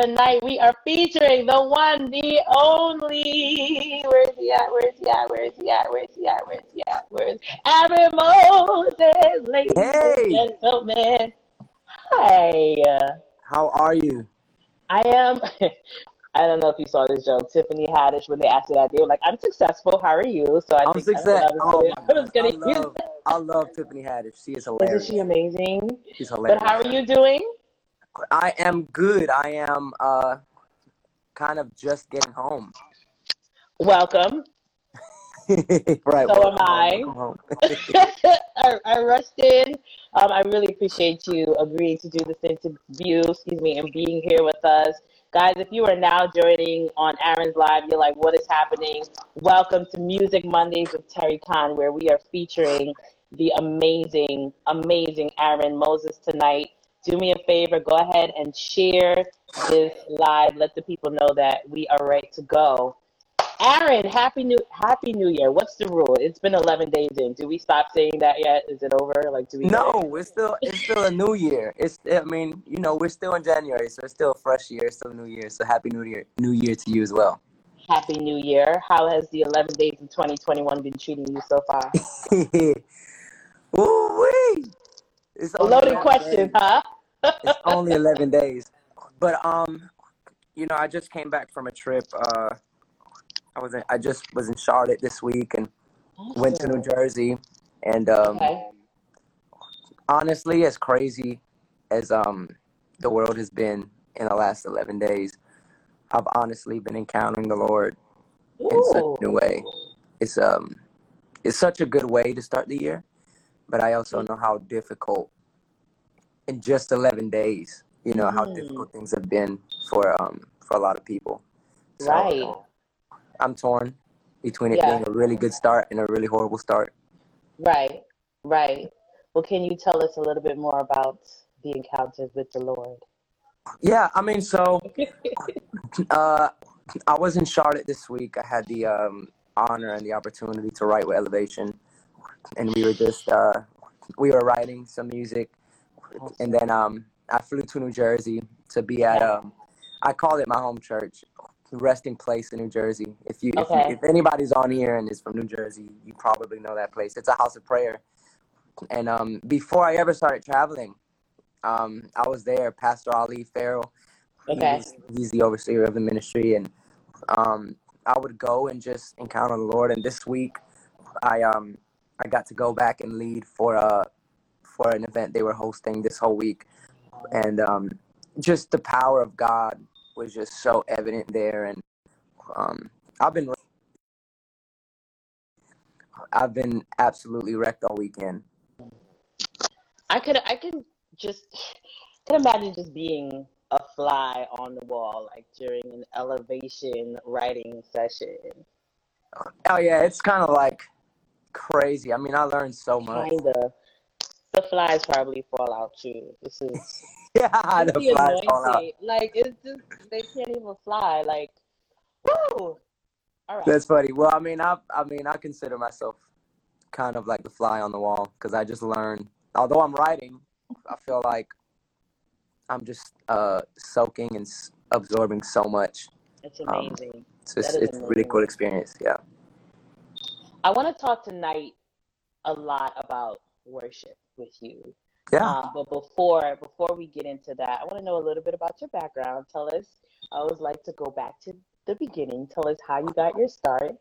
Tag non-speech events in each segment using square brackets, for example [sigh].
Tonight we are featuring the one, the only. Where's he at? Where's he at? Where's he at? Where's he at? Where's he at? Where's Aaron Moses, ladies Hey, and gentlemen? Hi. how are you? I am. [laughs] I don't know if you saw this joke. Tiffany Haddish, when they asked her that, they were like, "I'm successful. How are you?" So I I'm think that's what success. I was Oh gonna. my [laughs] I was God, I gonna use. love, I love Tiffany Haddish. She is hilarious. Isn't she amazing? She's hilarious. But hilarious. how are you doing? I am good. I am uh kind of just getting home. Welcome. [laughs] right. So am. [laughs] I. I, I rushed in. Um, I really appreciate you agreeing to do this interview, excuse me, and being here with us. Guys, if you are now joining on Aaron's Live, you're like, what is happening? Welcome to Music Mondays with Terry Khan, where we are featuring the amazing, amazing Aaron Moses tonight. Do me a favor, go ahead and share this live. Let the people know that we are ready to go. Aaron, happy new happy new year. What's the rule? It's been 11 days in. Do we stop saying that yet? Is it over? Like, do we? No, it's still it's still a new year. It's I mean, you know, we're still in January, so it's still a fresh year, still a new year. So happy new year new year to you as well. Happy new year. How has the 11 days of 2021 been treating you so far? [laughs] Woo-wee. It's A only loaded 11 question, days. huh? It's only 11 days. But um, you know, I just came back from a trip. Uh, I was in, I just was in Charlotte this week and went to New Jersey. And um, Okay. honestly, as crazy as um the world has been in the last 11 days, I've honestly been encountering the Lord in such a new way. It's um it's such a good way to start the year, but I also know how difficult in just 11 days, you know, how Mm, difficult things have been for um for a lot of people. So right. I'm torn between it Yeah. being a really good start and a really horrible start. Right. Right. Well, can you tell us a little bit more about the encounters with the Lord? Yeah, I mean, so [laughs] uh, I was in Charlotte this week. I had the um, honor and the opportunity to write with Elevation, and we were just uh, we were writing some music, and then um, I flew to New Jersey to be at um, I call it my home church, resting place in New Jersey. If you if you, if anybody's on here and is from New Jersey, you probably know that place. It's a house of prayer, and um, before I ever started traveling, um, I was there. Pastor Ali Farrell, Okay. was he's the overseer of the ministry, and um, I would go and just encounter the Lord. And this week, I um I got to go back and lead for uh for an event they were hosting this whole week, and um, just the power of God was just so evident there. And um, I've been I've been absolutely wrecked all weekend. I could I can just I can imagine just being a fly on the wall like during an elevation writing session. Oh yeah, it's kind of like crazy. I mean, I learned so much. Kinda. The flies probably fall out too. This is [laughs] Yeah, the flies fall out. Like it's just they can't even fly. Like woo. All right. That's funny. Well, I mean, I I mean, I consider myself kind of like the fly on the wall because I just learn. Although I'm writing, I feel like I'm just uh soaking and s- absorbing so much. It's Um, amazing. it's That just it's a really cool experience. Yeah. I want to talk tonight a lot about worship with you. Yeah. Um, but before before we get into that, I want to know a little bit about your background. Tell us. I always like to go back to the beginning. Tell us how you got your start.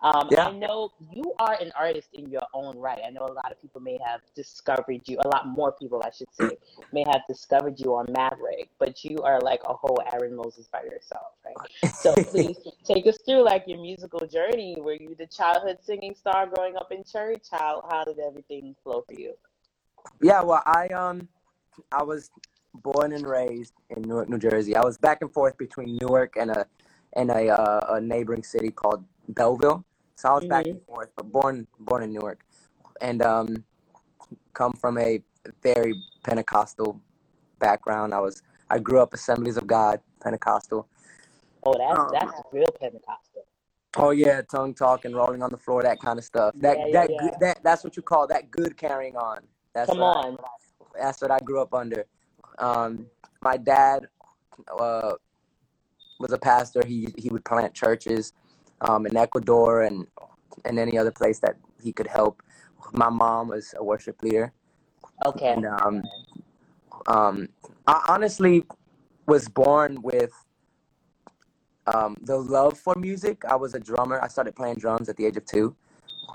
Um, I know you are an artist in your own right. I know a lot of people may have discovered you. A lot more people, I should say, may have discovered you on Maverick. But you are like a whole Aaron Moses by yourself, right? So please [laughs] take us through like your musical journey. Were you the childhood singing star growing up in church? How how did everything flow for you? yeah. Well, I um I was born and raised in Newark, New Jersey. I was back and forth between Newark and a and a uh, a neighboring city called Belleville. So I was back hmm and forth, but born born in Newark, and um come from a very Pentecostal background. I was I grew up Assemblies of God Pentecostal. Oh, that's Um, that's real Pentecostal. oh yeah, tongue talking, rolling on the floor, that kind of stuff. That Yeah, yeah, that yeah. good that that's what you call that good carrying on. That's Come what I on. that's what I grew up under. Um, my dad uh, was a pastor. He he would plant churches um, in Ecuador and and any other place that he could help. My mom was a worship leader. Okay. And um, um, I honestly was born with um, the love for music. I was a drummer. I started playing drums at the age of two,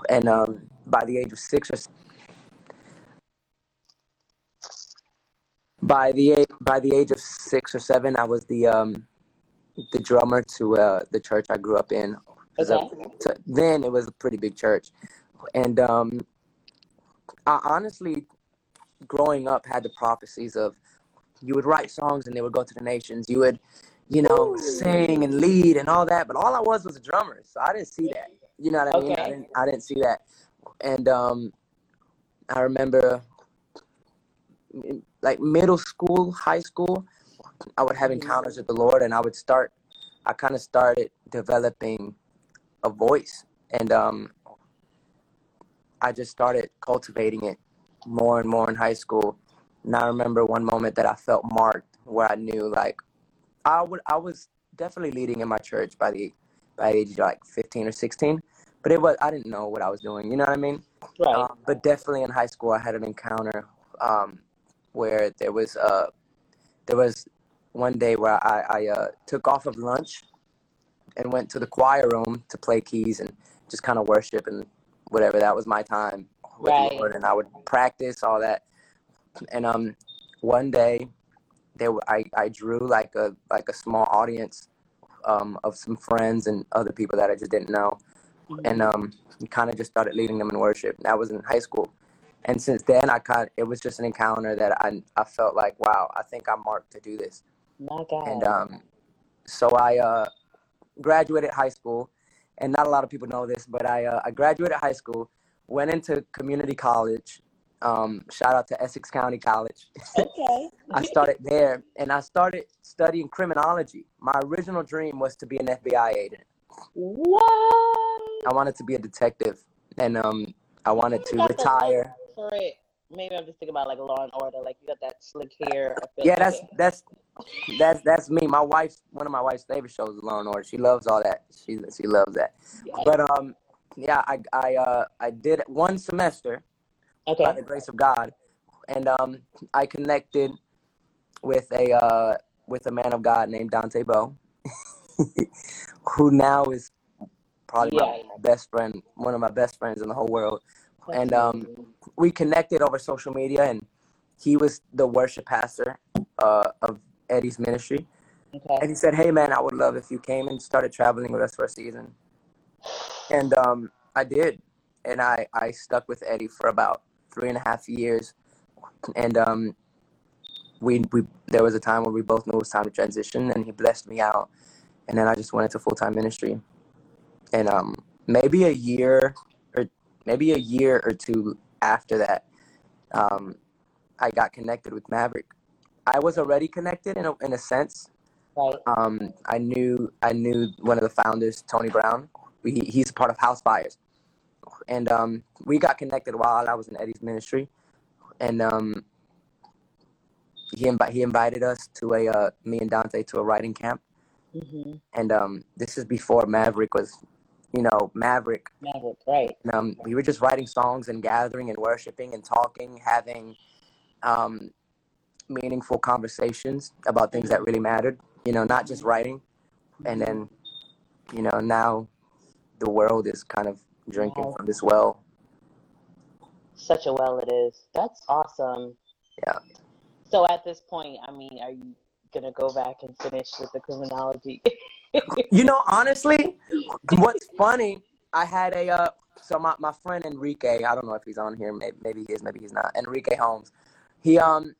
and um, by the age of six or by the age, by the age of six or seven, I was the um, the drummer to uh, the church I grew up in. Okay. then it was a pretty big church, and um, I honestly, growing up, had the prophecies of you would write songs and they would go to the nations. You would, you know, sing and lead and all that. But all I was was a drummer, so I didn't see that. You know what I mean? I Okay. didn't. I didn't see that. And um, I remember, like middle school, high school, I would have Mhm. encounters with the Lord, and I would start. I kind of started developing a voice, and um, I just started cultivating it more and more in high school. And I remember one moment that I felt marked, where I knew like I would I was definitely leading in my church by the by the age of like fifteen or sixteen, but it was I didn't know what I was doing. You know what I mean? Right. Um, but definitely in high school, I had an encounter um, where there was uh, there was one day where I, I uh, took off of lunch and went to the choir room to play keys and just kind of worship and whatever. That was my time with Right. the Lord, and I would practice all that. And um, one day, there I I drew like a like a small audience um, of some friends and other people that I just didn't know and um, kind of just started leading them in worship. That was in high school, and since then, I kind it was just an encounter that I I felt like, wow, I think I'm marked to do this. My God. And um, so I uh, graduated high school, and not a lot of people know this, but I uh, I graduated high school, went into community college. Um, shout out to Essex County College. okay. [laughs] I started there, and I started studying criminology. My original dream was to be an FBI agent. What? I wanted to be a detective, and um, I wanted to retire. For it. Maybe I'm just thinking about like Law and Order. Like you got that slick hair. Yeah, that's that's that's that's me. My wife's one of my wife's favorite shows is Law and Order. She loves all that. She she loves that. Yeah. But um, yeah, I I uh I did one semester by the grace of God, and um, I connected with a uh with a man of God named Dante Bowe, [laughs] who now is probably my best friend, one of my best friends in the whole world. That's And um, amazing. We connected over social media, and he was the worship pastor uh, of Eddie's ministry. Okay. And he said, "Hey, man, I would love if you came and started traveling with us for a season." And um, I did, and I I stuck with Eddie for about three and a half years. And um, we we there was a time where we both knew it was time to transition, and he blessed me out. And then I just went into full time ministry. And um, maybe a year or maybe a year or two after that, um, I got connected with Maverick. I was already connected in a, in a sense. Right. Um, I knew I knew one of the founders, Tony Brown. He, he's a part of Housefires, and um, we got connected while I was in Eddie's ministry, and um, he invi- he invited us to a uh, me and Dante to a writing camp, Mm-hmm. and um, this is before Maverick was, you know, Maverick. Maverick. Right. And, um, we were just writing songs and gathering and worshiping and talking, having um, meaningful conversations about things that really mattered. You know, not just writing. And then, you know, now the world is kind of drinking Wow. from this well. Such a well it is. That's awesome. Yeah. So at this point, I mean, are you gonna go back and finish with the criminology? [laughs] You know, honestly, what's funny, I had a uh, so my, my friend Enrique, I don't know if he's on here, maybe, maybe he is, maybe he's not. Enrique Holmes. He um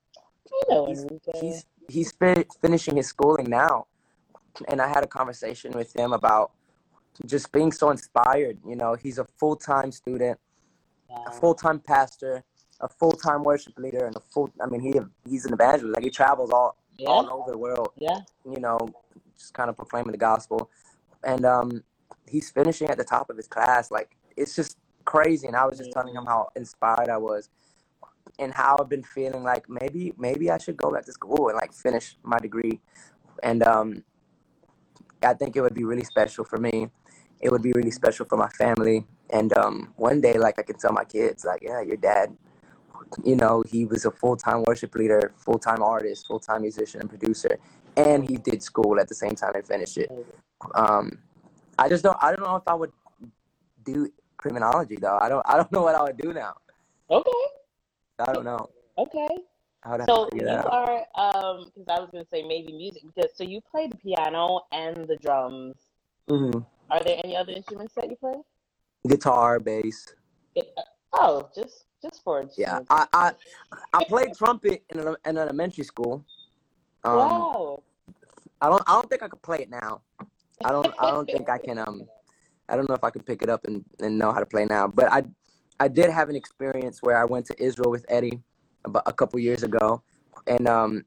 you know, he's Enrique. he's he's fin- finishing his schooling now, and I had a conversation with him about just being so inspired. You know, he's a full time student, a full time pastor, a full time worship leader, and a full. I mean, he he's an evangelist. Like he travels all Yeah. all over the world. Yeah. You know, just kind of proclaiming the gospel, and um, he's finishing at the top of his class. Like it's just crazy. And I was just telling him how inspired I was. And how I've been feeling like maybe maybe I should go back to school and like finish my degree, and um, I think it would be really special for me. It would be really special for my family. And um, one day, like I can tell my kids, like, yeah, your dad, you know, he was a full time worship leader, full time artist, full time musician and producer, and he did school at the same time and finished it. Um, I just don't. I don't know if I would do criminology though. I don't. I don't [laughs] know what I would do now. Okay. I don't know. Okay. I would have to So you are um because I was gonna say maybe music because so you play the piano and the drums. hmm Are there any other instruments that you play? Guitar, bass. It, oh, just just for Yeah. I I, I played trumpet in, ele- in elementary school. Um, Wow. I don't I don't think I could play it now. I don't I don't think I can um I don't know if I could pick it up and, and know how to play now. But I I did have an experience where I went to Israel with Eddie about a couple years ago, and um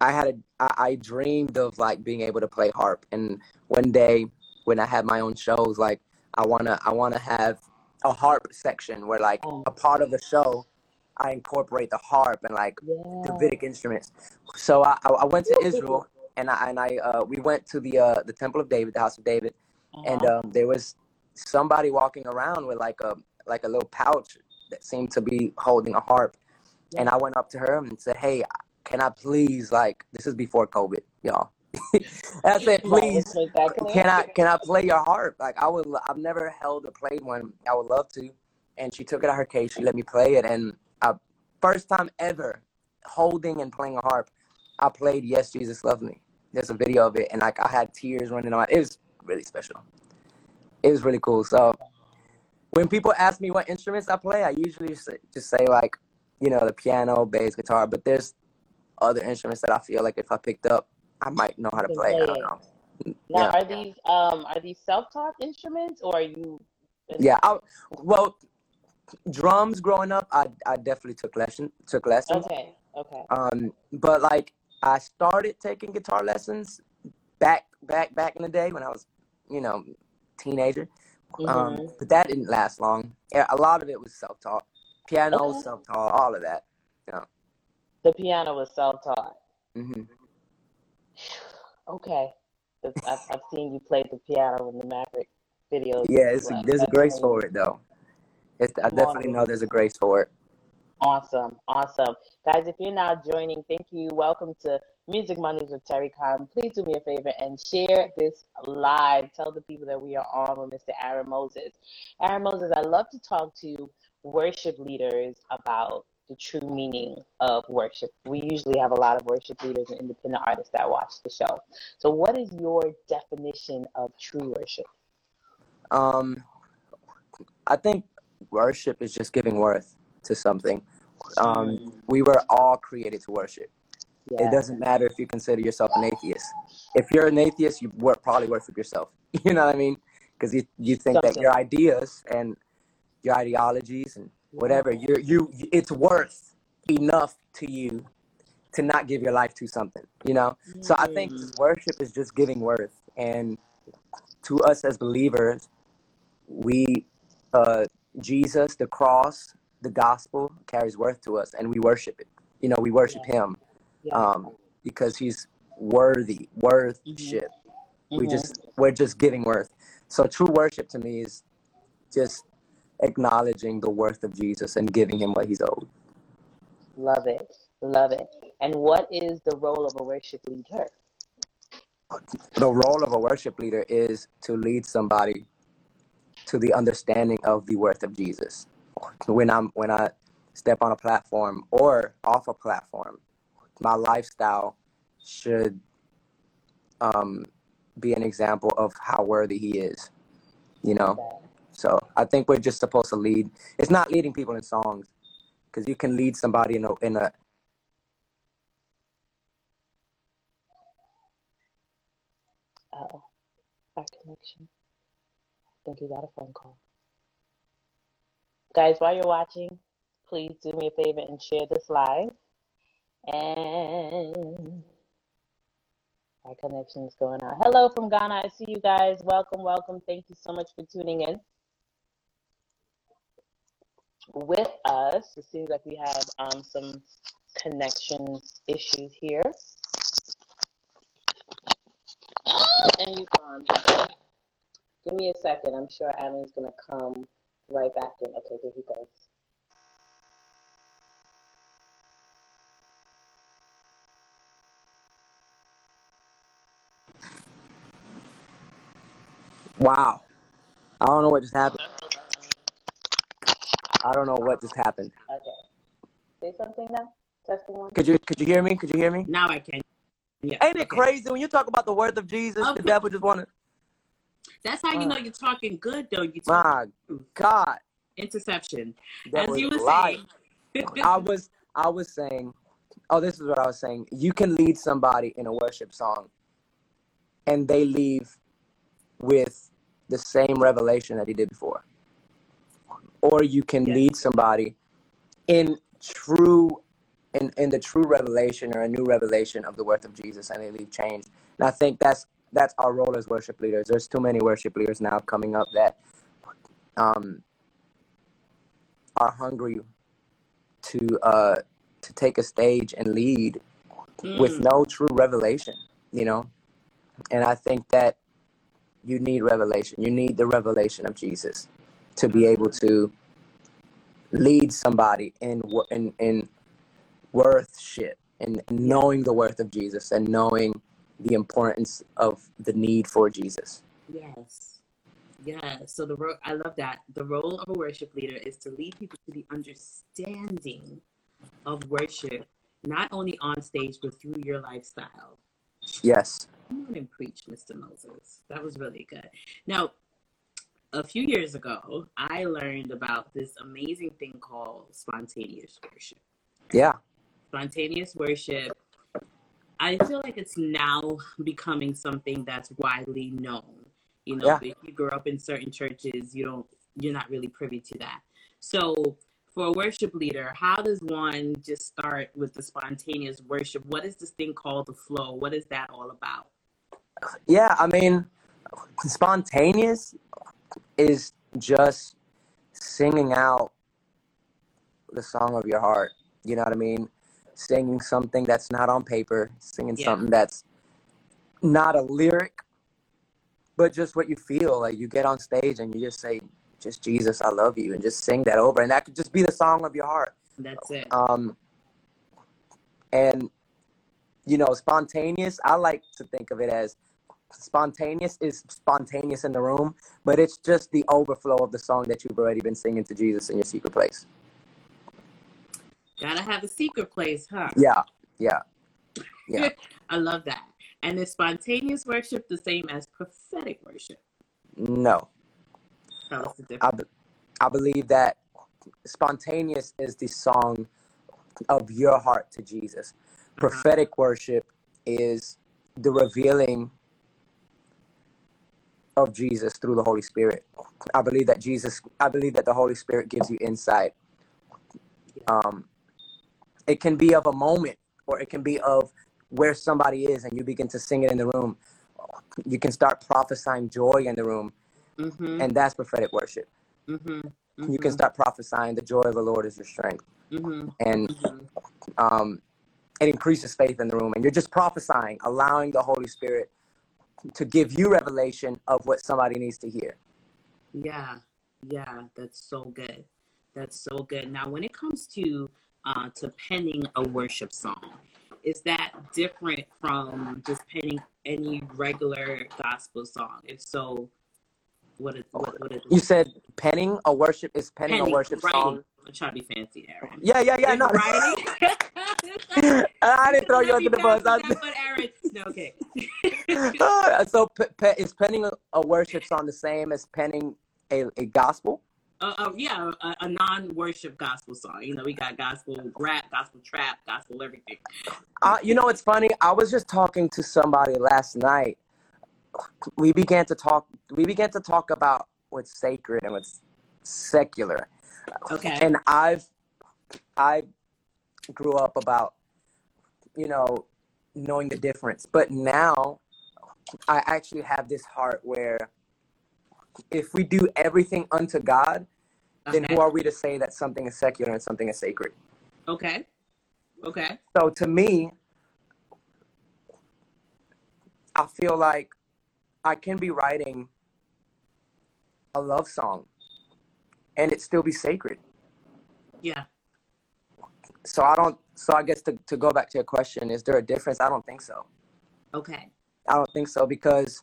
I had a I, I dreamed of like being able to play harp. And one day when I had my own shows, like I wanna I wanna have a harp section where like Oh, a part of the show I incorporate the harp and like yeah. Davidic instruments. So I, I went to Israel and I and I uh, we went to the uh, the Temple of David, the House of David, and Uh-huh. um, there was somebody walking around with like a like a little pouch that seemed to be holding a harp. And I went up to her and said, "Hey, can I please like this is before COVID, y'all." [laughs] I said, "Please, let's make that clear. can I can I play your harp? Like I would, I've never held or played one. I would love to." And she took it out of her case. She let me play it, and uh, first time ever holding and playing a harp, I played "Yes, Jesus Loves Me." There's a video of it, and like I had tears running on. It was really special. It was really cool. So when people ask me what instruments I play, I usually just say like, you know, the piano, bass, guitar. But there's other instruments that I feel like if I picked up, I might know how to play. I don't know. Now, Yeah, are these um are these self-taught instruments or are you? yeah. I, well, drums growing up, I I definitely took lesson took lessons. Okay, okay. Um, but like I started taking guitar lessons back back back in the day when I was, you know, teenager. Um, hmm but that didn't last long. A lot of it was self taught, piano, Okay. self taught, all of that. Yeah. The piano was self-taught. hmm Okay. 'Cause I've I've seen you play the piano in the Maverick videos Yeah, as it's well. there's a That's grace for amazing. it though. It's, I definitely know there's a grace for it. Awesome, awesome. Guys, if you're now joining, thank you. Welcome to Music Mondays with Terry Khan. Please do me a favor and share this live. Tell the people that we are on with Mr. Aaron Moses. Aaron Moses, I love to talk to worship leaders about the true meaning of worship. We usually have a lot of worship leaders and independent artists that watch the show. So, what is your definition of true worship? Um, I think worship is just giving worth to something. Um, we were all created to worship. It doesn't matter if you consider yourself an atheist. If you're an atheist, you probably worship yourself. [laughs] You know what I mean? Because you you think that your ideas and your ideologies and Yeah, whatever you you it's worth enough to you to not give your life to something. You know. So I think Mm, worship is just giving worth, and to us as believers, we uh, Jesus, the cross, the gospel carries worth to us, and we worship it. You know, we worship yeah, Him yeah. um, because He's worthy, hmm worthship. We hmm just we're just giving worth. So true worship to me is just acknowledging the worth of Jesus and giving Him what He's owed. Love it. Love it. And what is the role of a worship leader? The role of a worship leader is to lead somebody to the understanding of the worth of Jesus. When I'm when I step on a platform or off a platform, my lifestyle should um, be an example of how worthy He is. You know. So I think we're just supposed to lead. It's not leading people in songs because you can lead somebody in a in a Oh, bad connection. I think you got a phone call. Guys, while you're watching, please do me a favor and share this live. And our connection is going out. Hello from Ghana. I see you guys. Welcome, welcome. Thank you so much for tuning in with us. It seems like we have um, some connection issues here. And he's gone. Give me a second. I'm sure Aaron's gonna come right back in. Okay, there he goes. Wow. I don't know what just happened. I don't know what just happened. Okay. Say something now. Testing one. Could you could you hear me? Could you hear me? Now I can. Yeah. Ain't it okay. crazy when you talk about the worth of Jesus, Of the devil just wanna That's how you know you're talking good, though. You talk my God. interception. That As was you were life. saying. I was I was saying, oh, this is what I was saying. You can lead somebody in a worship song, and they leave with the same revelation that he did before, or you can Yes. lead somebody in true, in in the true revelation or a new revelation of the worth of Jesus, and they leave changed. And I think that's that's our role as worship leaders. There's too many worship leaders now coming up that um, are hungry to uh to take a stage and lead with Mm, no true revelation you know and i think that you need revelation you need the revelation of jesus to be able to lead somebody in in in worthship and knowing the worth of jesus and knowing the importance of the need for jesus yes. Yes. So the role I love that. The role of a worship leader is to lead people to the understanding of worship, not only on stage but through your lifestyle. yes Come on and preach, Mr. Moses. That was really good. Now, a few years ago, I learned about this amazing thing called spontaneous worship. yeah Spontaneous worship, I feel like it's now becoming something that's widely known. You know, Yeah. if you grew up in certain churches, you don't, you're not really privy to that. So, for a worship leader, how does one just start with the spontaneous worship? What is this thing called the flow? What is that all about? yeah i mean spontaneous is just singing out the song of your heart. You know what I mean? Singing something that's not on paper, singing Yeah. something that's not a lyric, but just what you feel. Like you get on stage and you just say, just Jesus, I love you, and just sing that over. And that could just be the song of your heart. That's it. Um, and, you know, spontaneous, I like to think of it as spontaneous is spontaneous in the room, but it's just the overflow of the song that you've already been singing to Jesus in your secret place. Gotta have a secret place, huh? Yeah, yeah, yeah. [laughs] I love that. And is spontaneous worship the same as prophetic worship? No, Tell I, be- I believe that spontaneous is the song of your heart to Jesus. Uh-huh. Prophetic worship is the revealing of Jesus through the Holy Spirit. I believe that Jesus, I believe that the Holy Spirit gives you insight. Um, it can be of a moment or it can be of where somebody is and you begin to sing it in the room. You can start prophesying joy in the room, Mm-hmm. and that's prophetic worship. Mm-hmm. You can start prophesying the joy of the Lord is your strength. Mm-hmm. And Mm-hmm. um, it increases faith in the room. And you're just prophesying, allowing the Holy Spirit to give you revelation of what somebody needs to hear. Yeah, yeah, that's so good. That's so good. Now, when it comes to uh, to penning a worship song, is that different from just penning any regular gospel song? If so, what is what what is You said penning a worship is penning, a worship writing? song. I'm trying to be fancy, Aaron. Yeah, yeah, yeah. No, writing. [laughs] [laughs] I didn't throw you under the bus. I- one, Aaron. No, okay. [laughs] Uh, so pe- pe- is penning a, a worship song the same as penning a, a gospel? uh, uh, yeah, a, a non-worship gospel song. You know, we got gospel rap, gospel trap, gospel everything. Uh, you know, it's funny. I was just talking to somebody last night. We began to talk. We began to talk about what's sacred and what's secular. Okay. And I've, I grew up about, you know, knowing the difference. But now, I actually have this heart where, if we do everything unto God, then Okay. who are we to say that something is secular and something is sacred? Okay. Okay. So to me, I feel like I can be writing a love song and it still be sacred. Yeah. So I don't so I guess to, to go back to your question, is there a difference? I don't think so. Okay. I don't think so because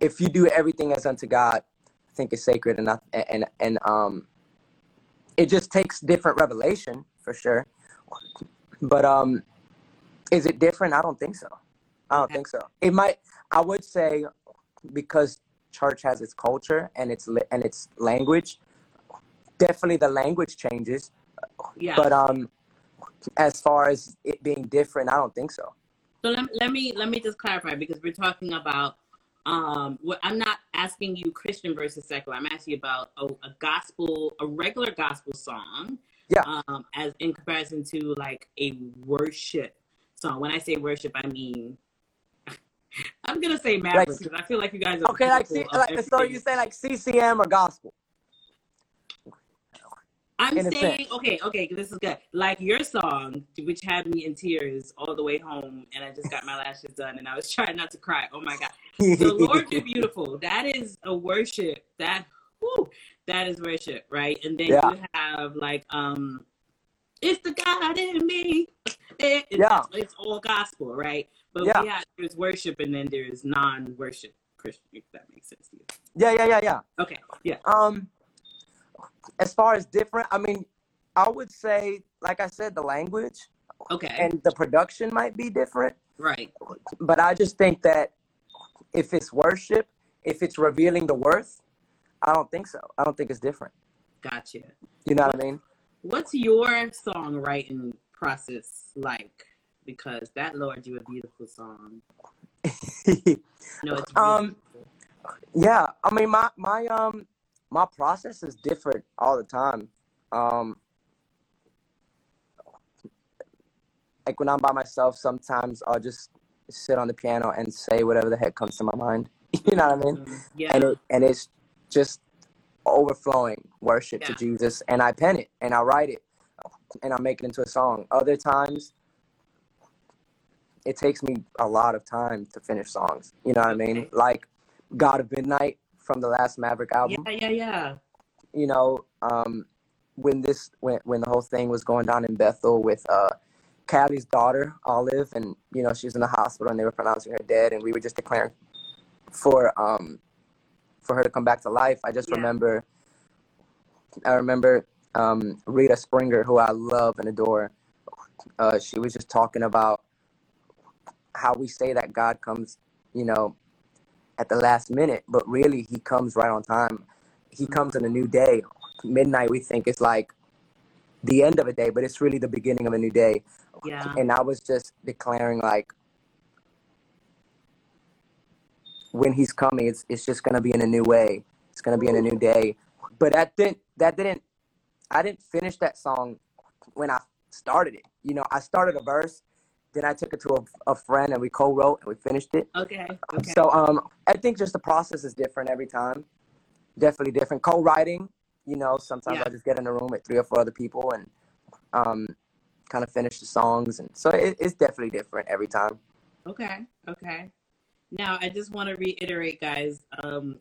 if you do everything as unto God, I think it's sacred enough and and um it just takes different revelation for sure. But um is it different? I don't think so. I don't Okay. think so. It might I would say because church has its culture and its and its language, definitely the language changes, Yeah. but um as far as it being different, I don't think so. So let, let me let me just clarify because we're talking about um what I'm not asking you Christian versus secular. I'm asking you about a, a gospel, a regular gospel song. Yeah. Um, as in comparison to like a worship song. When I say worship, I mean [laughs] I'm gonna say Maverick Like- because I feel like you guys are Okay, like, of like so you say like CCM or gospel? I'm in saying, okay, okay, this is good. Like your song, which had me in tears all the way home, and I just got my lashes done, and I was [laughs] trying not to cry. Oh my god, the Lord you're [laughs] beautiful. That is a worship. That, whew, that is worship, right? And then Yeah. you have like, um, it's the God in me. It, it- Yeah. it's all gospel, right? But Yeah. we have there's worship, and then there's non-worship Christian. If that makes sense to you. yeah, yeah, yeah, yeah. Okay, yeah, Um, as far as different, I mean, I would say, like I said, the language okay, and the production might be different, right, but I just think that if it's worship, if it's revealing the worth, I don't think so. I don't think it's different. gotcha. You know what I mean? What's your songwriting process like? Because that Lord, you a beautiful song. [laughs] No, it's Um, beautiful. yeah, I mean, my my um my process is different all the time. Um, like when I'm by myself, sometimes I'll just sit on the piano and say whatever the heck comes to my mind. [laughs] You know what I mean? Mhm. Yeah, and it and it's just overflowing worship to Jesus and I pen it and I write it and I make it into a song. Other times it takes me a lot of time to finish songs. You know what I mean? Like God of Midnight from the last Maverick album. yeah, yeah, yeah. You know, um when this when when the whole thing was going down in Bethel with uh Kalley's daughter, Olive, and you know, she was in the hospital and they were pronouncing her dead and we were just declaring for um for her to come back to life. I just Yeah. remember I remember um Rita Springer, who I love and adore. Uh she was just talking about how we say that God comes, you know, at the last minute, but really he comes right on time. He comes in a new day. Midnight we think it's like the end of a day, but it's really the beginning of a new day. Yeah. And I was just declaring like when he's coming, it's it's just gonna be in a new way. It's gonna be in a new day. But that didn't that didn't I didn't finish that song when I started it. You know, I started a verse, then I took it to a, a friend and we co-wrote and we finished it. Okay. Okay. So um I think just the process is different every time. Definitely different. Co-writing, you know, sometimes Yeah. I just get in a room with three or four other people and um kind of finish the songs and so it, it's definitely different every time. Okay. Okay. Now, I just want to reiterate, guys. Um,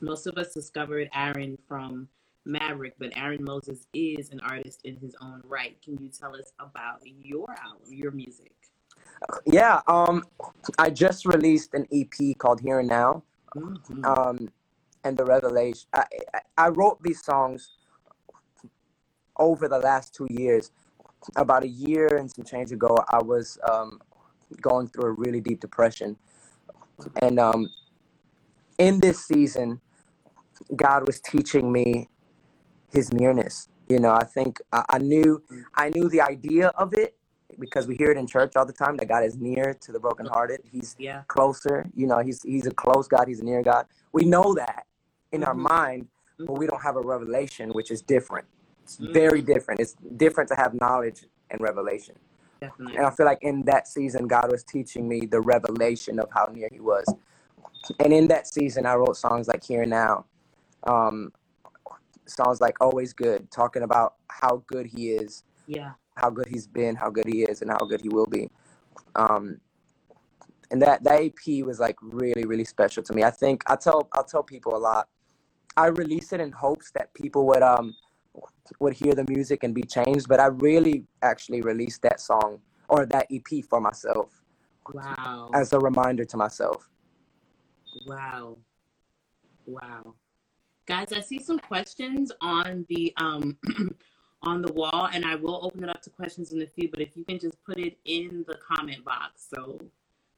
most of us discovered Aaron from Maverick, but Aaron Moses is an artist in his own right. Can you tell us about your album, your music? Yeah, um I just released an EP called Here and Now. Mhm. Um and the revelation I, I I wrote these songs over the last two years. About a year and some change ago, I was um, going through a really deep depression, and um, in this season, God was teaching me His nearness. You know, I think I, I knew I knew the idea of it because we hear it in church all the time that God is near to the brokenhearted. He's Yeah. closer. You know, he's he's a close God. He's a near God. We know that in our Mhm. mind, but we don't have a revelation, which is different. It's Mhm. very different. It's different to have knowledge and revelation. Definitely. And I feel like in that season, God was teaching me the revelation of how near He was. And in that season, I wrote songs like Here and Now, um, songs like Always Good, talking about how good He is, Yeah. how good He's been, how good He is, and how good He will be. Um, and that that EP was like really really special to me. I think I tell I tell people a lot. I release it in hopes that people would um would hear the music and be changed, but I really actually released that song or that EP for myself Wow. as a reminder to myself. Wow. Wow. Guys, I see some questions on the um [clears throat] on the wall and I will open it up to questions in a few, but if you can just put it in the comment box so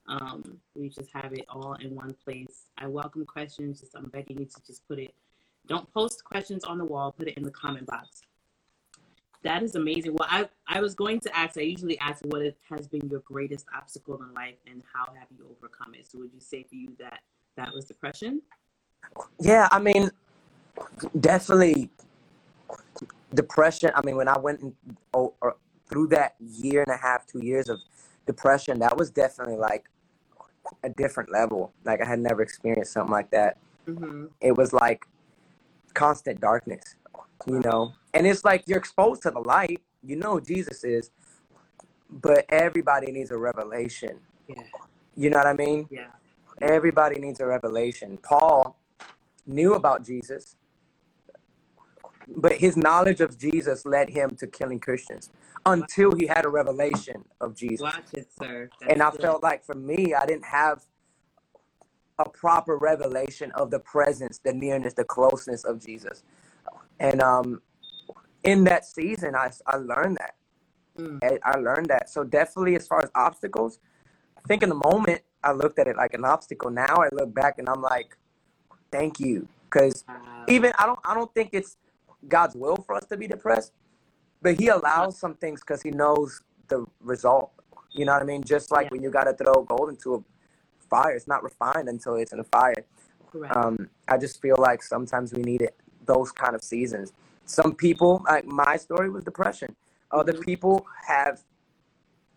um we just have it all in one place. I welcome questions. Just I'm begging you to just put it don't post questions on the wall, put it in the comment box. That is amazing. Well, I I was going to ask. I usually ask what has been your greatest obstacle in life, and how have you overcome it. So, would you say for you that that was depression? Yeah, I mean, definitely depression. I mean, when I went in, oh, or through that year and a half, two years of depression, that was definitely like a different level. Like I had never experienced something like that. Mm-hmm. It was like constant darkness, you know. And it's like you're exposed to the light. You know who Jesus is, but everybody needs a revelation. Yeah. You know what I mean? Yeah. Everybody needs a revelation. Paul knew about Jesus, but his knowledge of Jesus led him to killing Christians until he had a revelation of Jesus. Watch it, sir. And I That's felt like for me, I didn't have a proper revelation of the presence, the nearness, the closeness of Jesus. And um, in that season, I, I learned that. Mm. I, I learned that. So definitely, as far as obstacles, I think in the moment I looked at it like an obstacle. Now I look back and I'm like, thank you, because Wow. even I don't I don't think it's God's will for us to be depressed, but He allows some things because He knows the result. You know what I mean? Just like Yeah. when you got to throw gold into a fire, it's not refined until it's in a fire. Correct. Um, I just feel like sometimes we need it, those kind of seasons. Some people, like my story was depression. Other Mhm. people have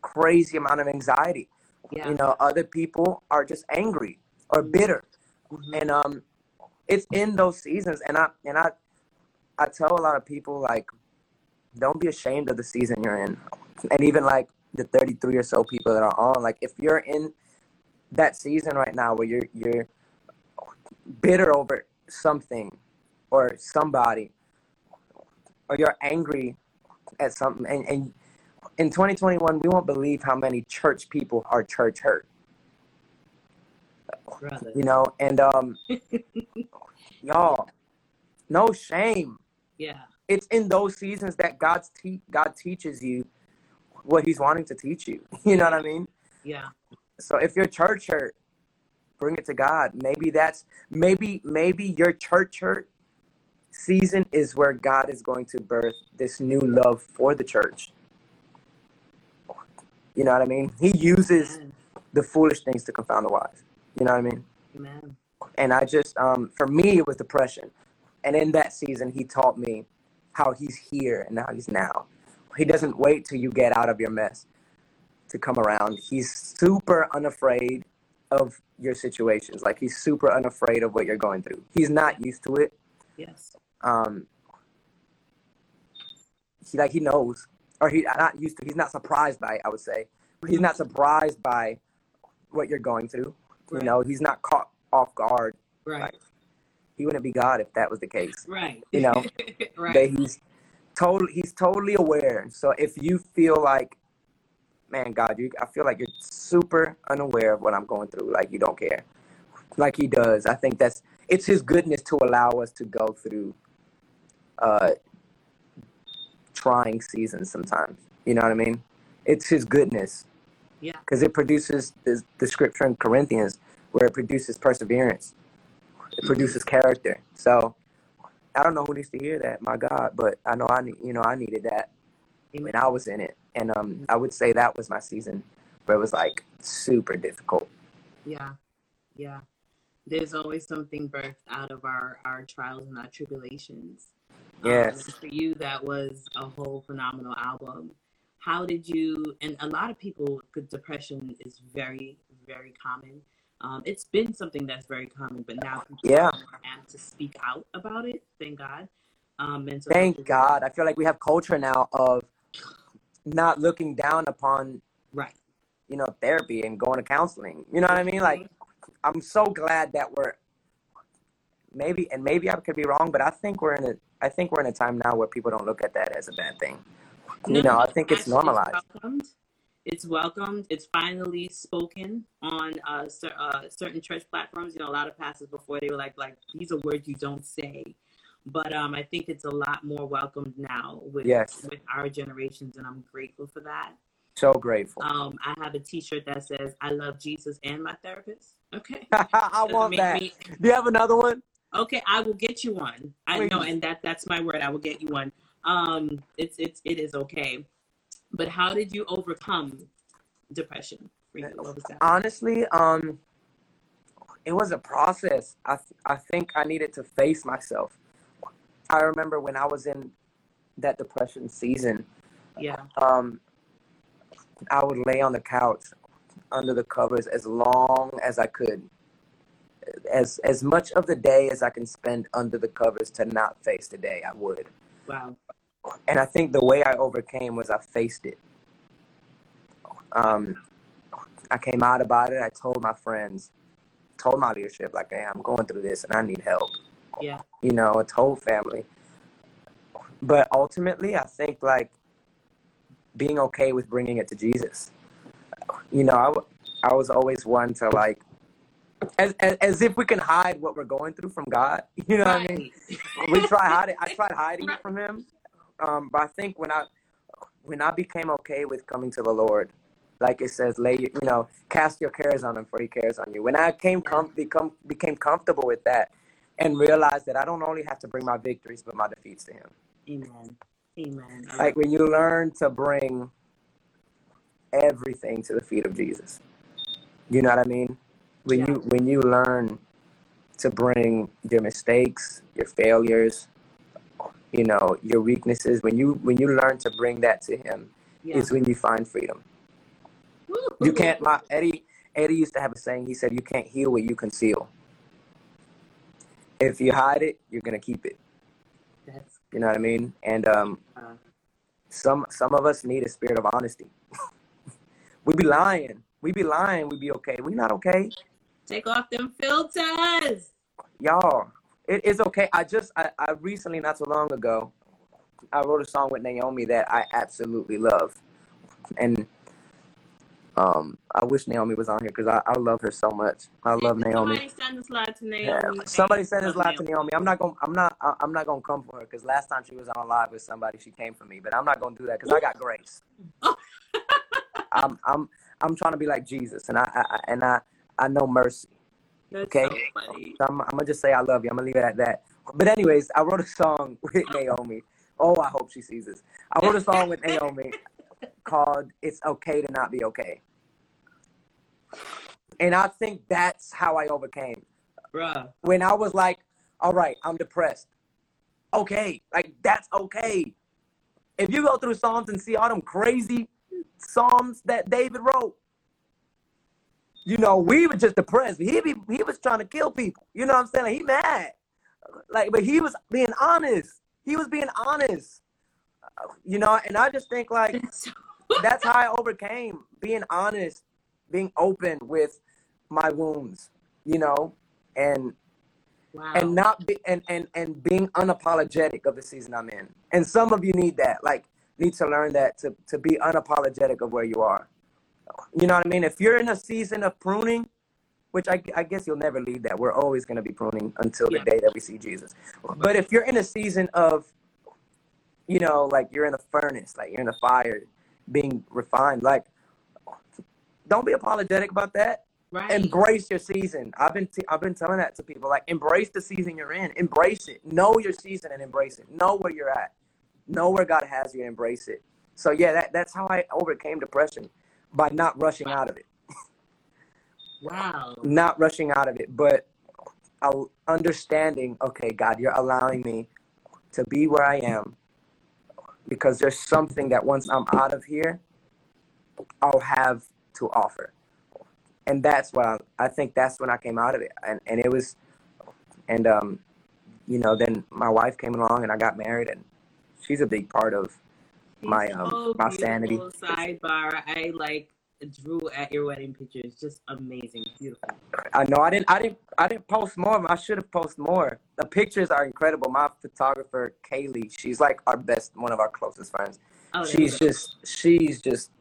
crazy amount of anxiety. yeah. You know, other people are just angry or bitter Mhm. and um it's in those seasons and i and i i tell a lot of people like don't be ashamed of the season you're in. And even like the 33 or so people that are on like if you're in that season right now where you're you're bitter over something or somebody or you're angry at something and, and in 2021 we won't believe how many church people are church hurt. Brother. you know and um [laughs] y'all no shame Yeah. it's in those seasons that god's te- god teaches you what he's wanting to teach you [laughs] you know what i mean Yeah. so if your church hurt bring it to god maybe that's maybe maybe your church hurt season is where god is going to birth this new love for the church you know what i mean he uses Amen. the foolish things to confound the wise you know what i mean Amen. and I just um for me it was depression. And in that season he taught me how he's here and how he's now. He doesn't wait till you get out of your mess to come around. He's super unafraid of your situations. Like he's super unafraid of what you're going through. He's not used to it. Yes. Um he like he knows or he not used to he's not surprised by it, I would say. He's not surprised by what you're going through. You know, he's not caught off guard Right. He wouldn't be God if that was the case. Right. You know, [laughs] right. He's totally he's totally aware. So if you feel like, man, God, you I feel like you're super unaware of what I'm going through, like you don't care. Like he does. I think that's it's his goodness to allow us to go through uh trying seasons sometimes. You know what I mean? It's his goodness. Yeah. Because it produces the, the scripture in Corinthians where it produces perseverance. It produces character. So I don't know who needs to hear that, my God, but I know I need, you know, I needed that when I was in it, and um, I would say that was my season where it was like super difficult. Yeah. Yeah. There's always something birthed out of our, our trials and our tribulations. Um, Yes. and for you, that was a whole phenomenal album. How did you, and a lot of people, depression is very, very common. Um, it's been something that's very common, but now people Yeah. to speak out about it. Thank God. Um, mental Thank God. I feel like we have culture now of not looking down upon Right. you know, therapy and going to counseling. You know what I mean? Like, I'm so glad that we're maybe, and maybe I could be wrong, but I think we're in a, I think we're in a time now where people don't look at that as a bad thing. You know, I think it's normalized. It's welcomed. It's finally spoken on uh, cer- uh, certain church platforms. You know, a lot of pastors before they were like, like these are words you don't say. But um, I think it's a lot more welcomed now with Yes, with our generations, and I'm grateful for that. so grateful. Um, I have a T-shirt that says "I love Jesus and my therapist." Okay, [laughs] I want that. me- Do you have another one? Okay, I will get you one. I know, and that that's my word. I will get you one. Um, it's it's it is okay. But how did you overcome depression for you? What was that? Honestly, um, it was a process. I th- I think I needed to face myself. I remember when I was in that depression season, Yeah, um, I would lay on the couch under the covers as long as I could. As as much of the day as I can spend under the covers to not face the day, I would. wow. And I think the way I overcame was I faced it. Um, I came out about it. I told my friends, told my leadership, like, hey, I'm going through this and I need help. Yeah, You know, I told family. But ultimately, I think like being okay with bringing it to Jesus. You know, I, w- I was always one to like, as, as, as if we can hide what we're going through from God. [laughs] You know what I mean? right. we try [laughs] hiding. I tried hiding it from him, um, but I think when I when I became okay with coming to the Lord, like it says, lay your- you know, cast your cares on Him, for He cares on you. When I came com- become became comfortable with that, and realized that I don't only have to bring my victories but my defeats to Him. Amen. Amen. Like when you learn to bring everything to the feet of Jesus, you know what I mean? When Yeah. you when you learn to bring your mistakes, your failures, you know, your weaknesses, when you when you learn to bring that to him, yeah. is when you find freedom. You can't my Eddie Eddie used to have a saying, he said, You can't heal what you conceal. If you hide it, you're gonna keep it. That's You know what I mean? And um uh, some some of us need a spirit of honesty. [laughs] we be lying. We be lying, we be okay. We not okay. take off them filters. Y'all, it is okay. I just I, I recently, not so long ago, I wrote a song with Naomi that I absolutely love. And um I wish Naomi was on here because I, I love her so much. I love Naomi. Somebody send this live to Yeah, Naomi. somebody send this live to Naomi. I'm not gonna. I'm not. I- I'm not gonna come for her because last time she was on live with somebody, she came for me. But I'm not gonna do that because I got grace. [laughs] I'm. I'm. I'm trying to be like Jesus, and I. I I- and I. I know mercy. That's Okay. so funny. I'm. I'm gonna just say I love you. I'm gonna leave it at that. But anyways, I wrote a song [laughs] with Naomi. Oh, I hope she sees this. I wrote a song with Naomi [laughs] called "It's Okay to Not Be Okay," and I think that's how I overcame Bruh. when I was like, all right, I'm depressed. Okay, like that's okay. If you go through Psalms and see all them crazy Psalms that David wrote, you know, we were just depressed. He be, he was trying to kill people. You know what I'm saying? Like, he mad. Like, but he was being honest. He was being honest. You know, and I just think like That's [laughs] that's how I overcame being honest, being open with my wounds, you know, and wow. and not be, and and and being unapologetic of the season I'm in. And some of you need that, like need to learn that to to be unapologetic of where you are. You know what I mean? If you're in a season of pruning, which I, I guess you'll never leave that. We're always going to be pruning until the day that we see Jesus. But if you're in a season of, you know, like you're in a furnace, like you're in a fire, being refined, like don't be apologetic about that right. embrace your season. I've been t- I've been telling that to people. Like embrace the season you're in. Embrace it. Know your season and embrace it. Know where you're at. Know where God has you and embrace it. So yeah, that, that's how I overcame depression by not rushing out of it. wow. Not rushing out of it, but understanding. Okay, God, you're allowing me to be where I am because there's something that once I'm out of here, I'll have to offer. And that's what I, I think that's when I came out of it. And, and it was, and, um, you know, then my wife came along and I got married and she's a big part of my, um, my sanity. Sidebar. I like drew at your wedding pictures. just amazing, beautiful. I know I didn't I didn't I didn't post more. I should have posted more. The pictures are incredible. My photographer Kaylee, she's like our best, one of our closest friends. Oh, She's just she's just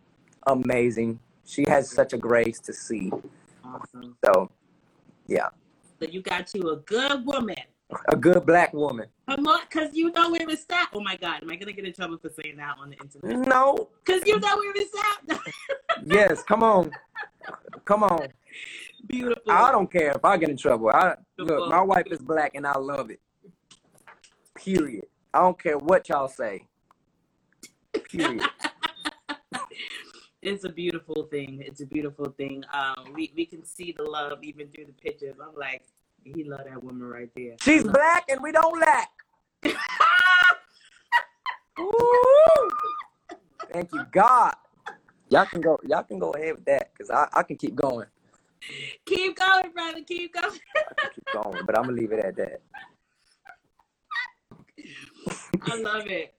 amazing. She has such a grace to see. awesome. So yeah, So you got you a good woman. A good black woman. Come on, cause you know where it's at. Oh my God, am I gonna get in trouble for saying that on the internet? No, Cause you know where it's at. [laughs] yes, come on, come on. Beautiful. I don't care if I get in trouble. I look, my wife is black and I love it. Period. I don't care what y'all say. Period. [laughs] It's a beautiful thing. It's a beautiful thing. Um, we, we can see the love even through the pictures. I'm like, he love that woman right there. She's black and we don't lack. [laughs] Woo! Thank you, God. Y'all can go. Y'all can go ahead with that because I, I can keep going. Keep going, brother. Keep going. I can keep going, but I'm gonna leave it at that. I love it.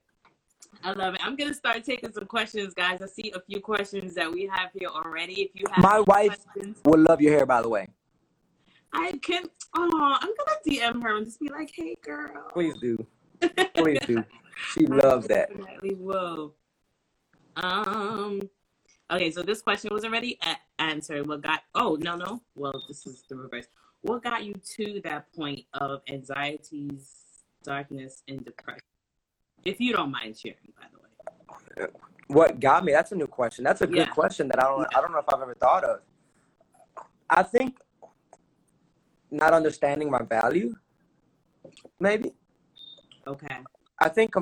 I love it. I'm gonna start taking some questions, guys. I see a few questions that we have here already. If you have My wife- questions, Would love your hair, by the way. I can. Oh, I'm gonna DM her and just be like, "Hey, girl." Please do. Please do. [laughs] She loves that. Definitely will. Um. Okay, so this question was already a- answered. What got? Oh no, no. Well, this is the reverse. What got you to that point of anxieties, darkness, and depression? If you don't mind sharing, by the way. What got me? That's a new question. That's a good Yeah. question that I don't. I don't know if I've ever thought of. I think not understanding my value. Maybe. Okay. I think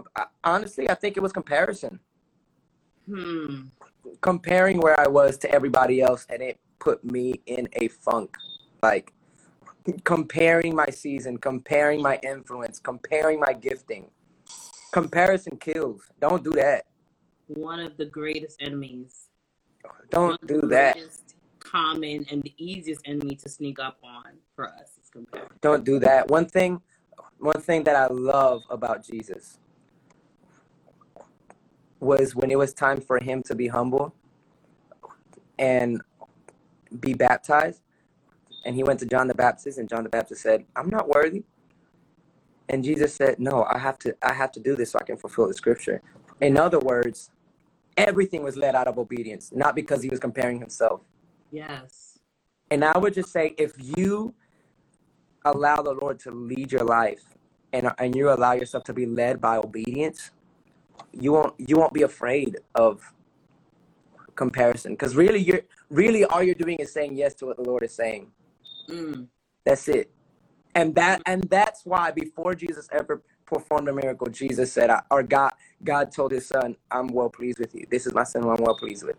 honestly, I think it was comparison. Hmm. Comparing where I was to everybody else, and it put me in a funk. Like comparing my season, comparing my influence, comparing my gifting. Comparison kills. Don't do that. One of the greatest enemies. Don't do that. Common and the easiest enemy to sneak up on for us is comparison. Don't do that. One thing, one thing that I love about Jesus was when it was time for him to be humble and be baptized. And he went to John the Baptist, and John the Baptist said, "I'm not worthy." And Jesus said, "No, I have to. I have to do this so I can fulfill the scripture." In other words, everything was led out of obedience, not because he was comparing himself. Yes. And I would just say, if you allow the Lord to lead your life, and and you allow yourself to be led by obedience, you won't you won't be afraid of comparison. Because really, you're really all you're doing is saying yes to what the Lord is saying. Mm. That's it. And that and that's why before Jesus ever performed a miracle, Jesus said, I- or God God told His Son, "I'm well pleased with you. This is my Son, who I'm well pleased with."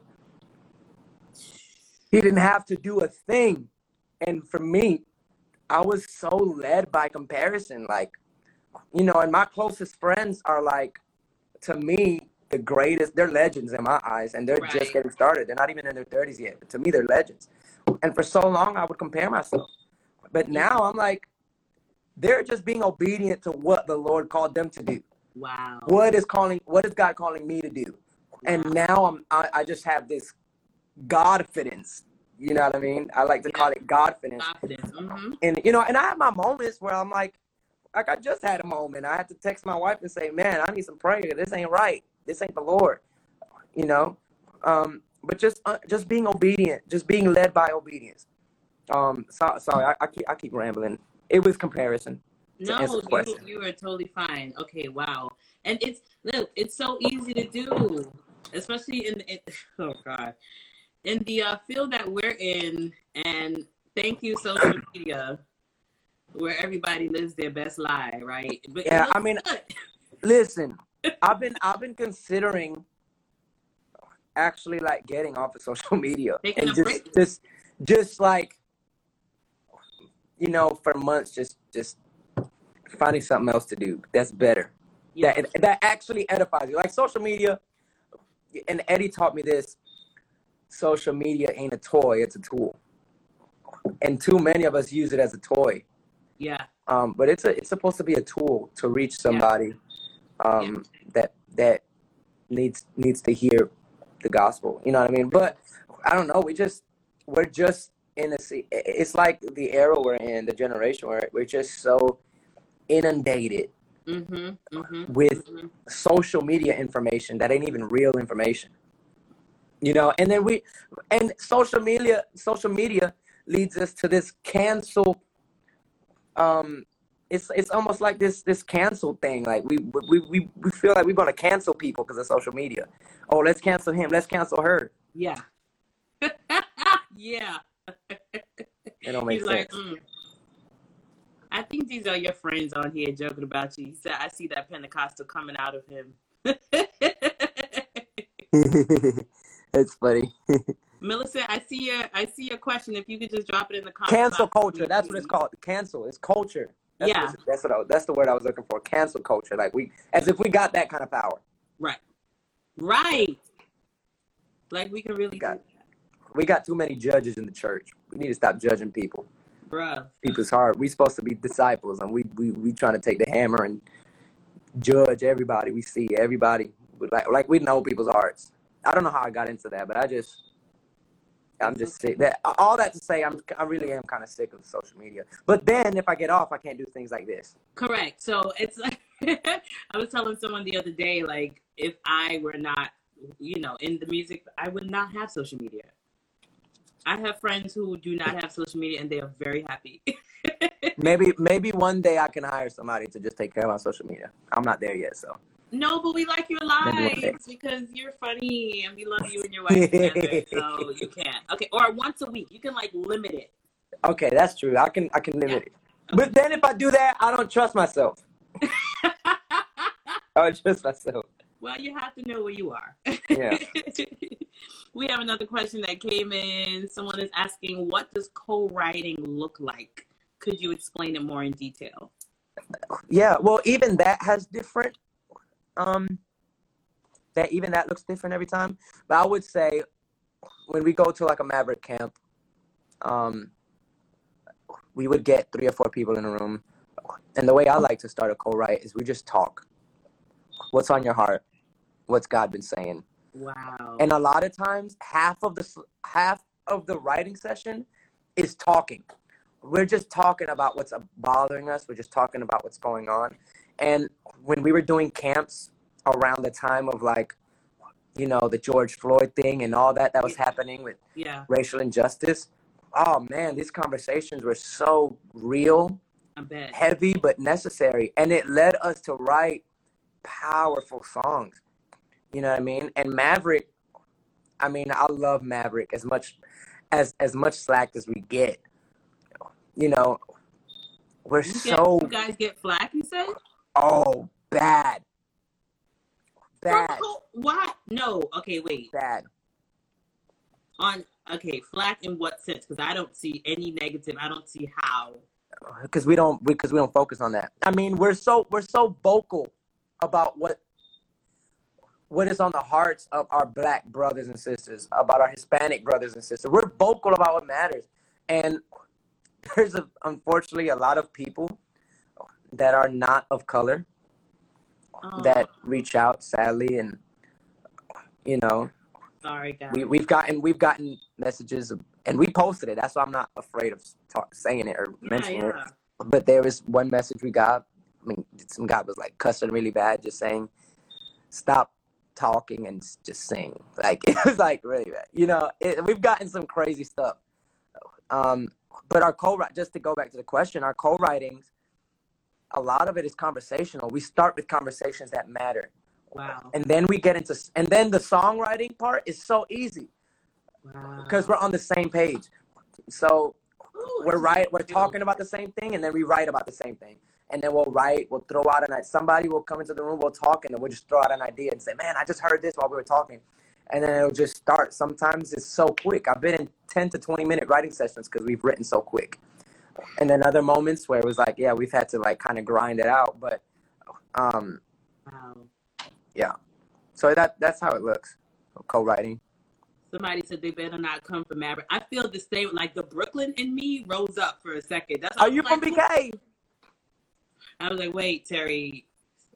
He didn't have to do a thing, and for me, I was so led by comparison. Like, you know, and my closest friends are like, to me, the greatest. They're legends in my eyes, and they're Right. just getting started. They're not even in their thirties yet. But to me, they're legends. And for so long, I would compare myself. But now I'm like, they're just being obedient to what the Lord called them to do. Wow. What is calling? What is God calling me to do? And now I'm, I, I just have this Godfidence. You know what I mean? I like to call it Godfidence. Confidence. Mm-hmm. And you know, and I have my moments where I'm like, like I just had a moment. I had to text my wife and say, "Man, I need some prayer. This ain't right. This ain't the Lord." You know, um, but just uh, just being obedient, just being led by obedience. Um, so, sorry, I, I keep I keep rambling. It was comparison. No, you, you are totally fine. Okay, wow. And it's look, it's so easy to do, especially in, in [sighs] oh god, in the uh, field that we're in. And thank you, social media, where everybody lives their best lie, right? But Yeah, I mean, good. Listen, [laughs] I've been I've been considering actually like getting off of social [laughs] media Taking and just break. just just like you know for months just just finding something else to do that's better yeah, that that actually edifies you like social media and Eddie taught me this social media ain't a toy it's a tool and too many of us use it as a toy yeah, um, but it's a it's supposed to be a tool to reach somebody um, that that needs needs to hear the gospel. You know what I mean? But I don't know. We just we're just in a. It's like the era we're in, the generation where we're just so inundated Mm-hmm. Mm-hmm. with hmm social media information that ain't even real information. You know, and then we and social media social media leads us to this cancel um it's it's almost like this this cancel thing like we we we, we feel like we're going to cancel people because of social media oh let's cancel him let's cancel her Yeah. [laughs] yeah. it don't make He's like, sense mm, I think these are your friends on here joking about you. He said, I see that Pentecostal coming out of him. [laughs] [laughs] it's funny [laughs] Melissa, I see your I see your question. If you could just drop it in the comment cancel box culture that's what it's called cancel it's culture that's Yeah, what it's, that's what I, that's the word I was looking for cancel culture like we as if we got that kind of power right. Right. Like we can we really do got that. we got too many judges in the church we need to stop judging people Bruh. people's heart. We supposed to be disciples, and we we we trying to take the hammer and judge everybody we see, everybody like like we know people's hearts. I don't know how I got into that, but I just I'm just sick. That all that to say, I'm I really am kind of sick of social media. But then if I get off, I can't do things like this. Correct. So it's like [laughs] I was telling someone the other day, like if I were not, you know, in the music, I would not have social media. I have friends who do not have social media and they are very happy. [laughs] Maybe maybe one day I can hire somebody to just take care of my social media. I'm not there yet, so no, but we like your lives because you're funny and we love you and your wife together. So you [laughs] can. Okay. Or once a week. You can like limit it. okay, that's true. I can I can Yeah. limit it. Okay. But then if I do that, I don't trust myself. [laughs] I don't trust myself. well, you have to know where you are. Yeah. [laughs] we have another question that came in. Someone is asking, what does co-writing look like? Could you explain it more in detail? Yeah, well, even that has different. Um, that even that looks different every time. But I would say when we go to like a Maverick camp, um, we would get three or four people in a room, and the way I like to start a co-write is we just talk. What's on your heart? What's God been saying? Wow. And a lot of times, half of the half of the writing session is talking. We're just talking about what's bothering us. We're just talking about what's going on. And when we were doing camps around the time of like, you know, the George Floyd thing and all that that was happening with Yeah, racial injustice, oh man, these conversations were so real, heavy, but necessary. And it led us to write powerful songs. You know what I mean? And Maverick, I mean, I love Maverick as much as as much slack as we get. You know, we're You get so you guys get flack, you said? Oh bad, bad? Why? No. Okay, wait. bad. On okay, flack in what sense? Because I don't see any negative. I don't see how. Because we don't because we don't focus on that. I mean, we're so we're so vocal about what what is on the hearts of our black brothers and sisters, about our Hispanic brothers and sisters. We're vocal about what matters. And there's a, unfortunately a lot of people that are not of color Oh, that reach out sadly and you know sorry, guys. we, we've gotten we've gotten messages of, and we posted it. That's why i'm not afraid of talk, saying it or Yeah, mentioning it. but there was one message we got. I mean some guy was like cussing really bad just saying stop talking and just sing. [laughs] Like it was like really bad. You know it, we've gotten some crazy stuff. Um but our co-write just to go back to the question our co-writings a lot of it is conversational. We start with conversations that matter. Wow. and then we get into and then the songwriting part is so easy. Because Wow. we're on the same page. So Ooh, we're right we're talking about the same thing and then we write about the same thing. And then we'll write we'll throw out an idea somebody will come into the room we'll talk and then we'll just throw out an idea and say man i just heard this while we were talking. And then it'll just start. Sometimes it's so quick. I've been in 10 to 20 minute writing sessions because we've written so quick and then other moments where it was like yeah we've had to like kind of grind it out but um Wow. yeah so that that's how it looks co-writing Somebody said they better not come from Maverick. I feel the same. Like the Brooklyn in me rose up for a second. That's are you from like, bk I was like, wait, Terry,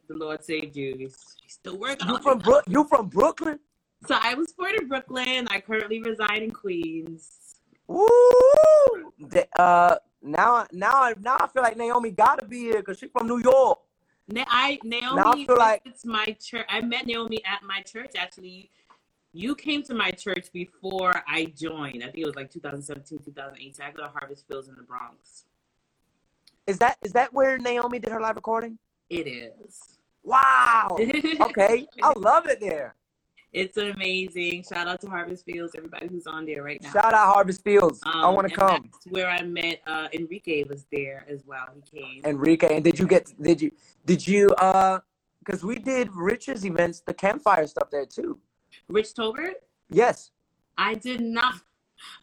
the Lord saved you. He's, he's still working you from. Brook? You from Brooklyn? So I was born in Brooklyn. I currently reside in Queens. Woo! The- Uh, now, now, I- now I feel like Naomi gotta be here because she's from New York. Na- I Now I Naomi feel like visits my church. I met Naomi at my church actually. You came to my church before I joined. I think it was like 2017, 2018. I go to Harvest Fields in the Bronx. is that is that where Naomi did her live recording? It is. Wow. [laughs] Okay, I love it there. It's amazing. Shout out to Harvest Fields, everybody who's on there right now. Shout out Harvest Fields. I Um, want to come. That's where I met uh, Enrique was there as well. He came. Enrique, and did you get? Did you? Did you? Uh, because we did Rich's events, the campfire stuff there too. Rich Tolbert? Yes. I did not.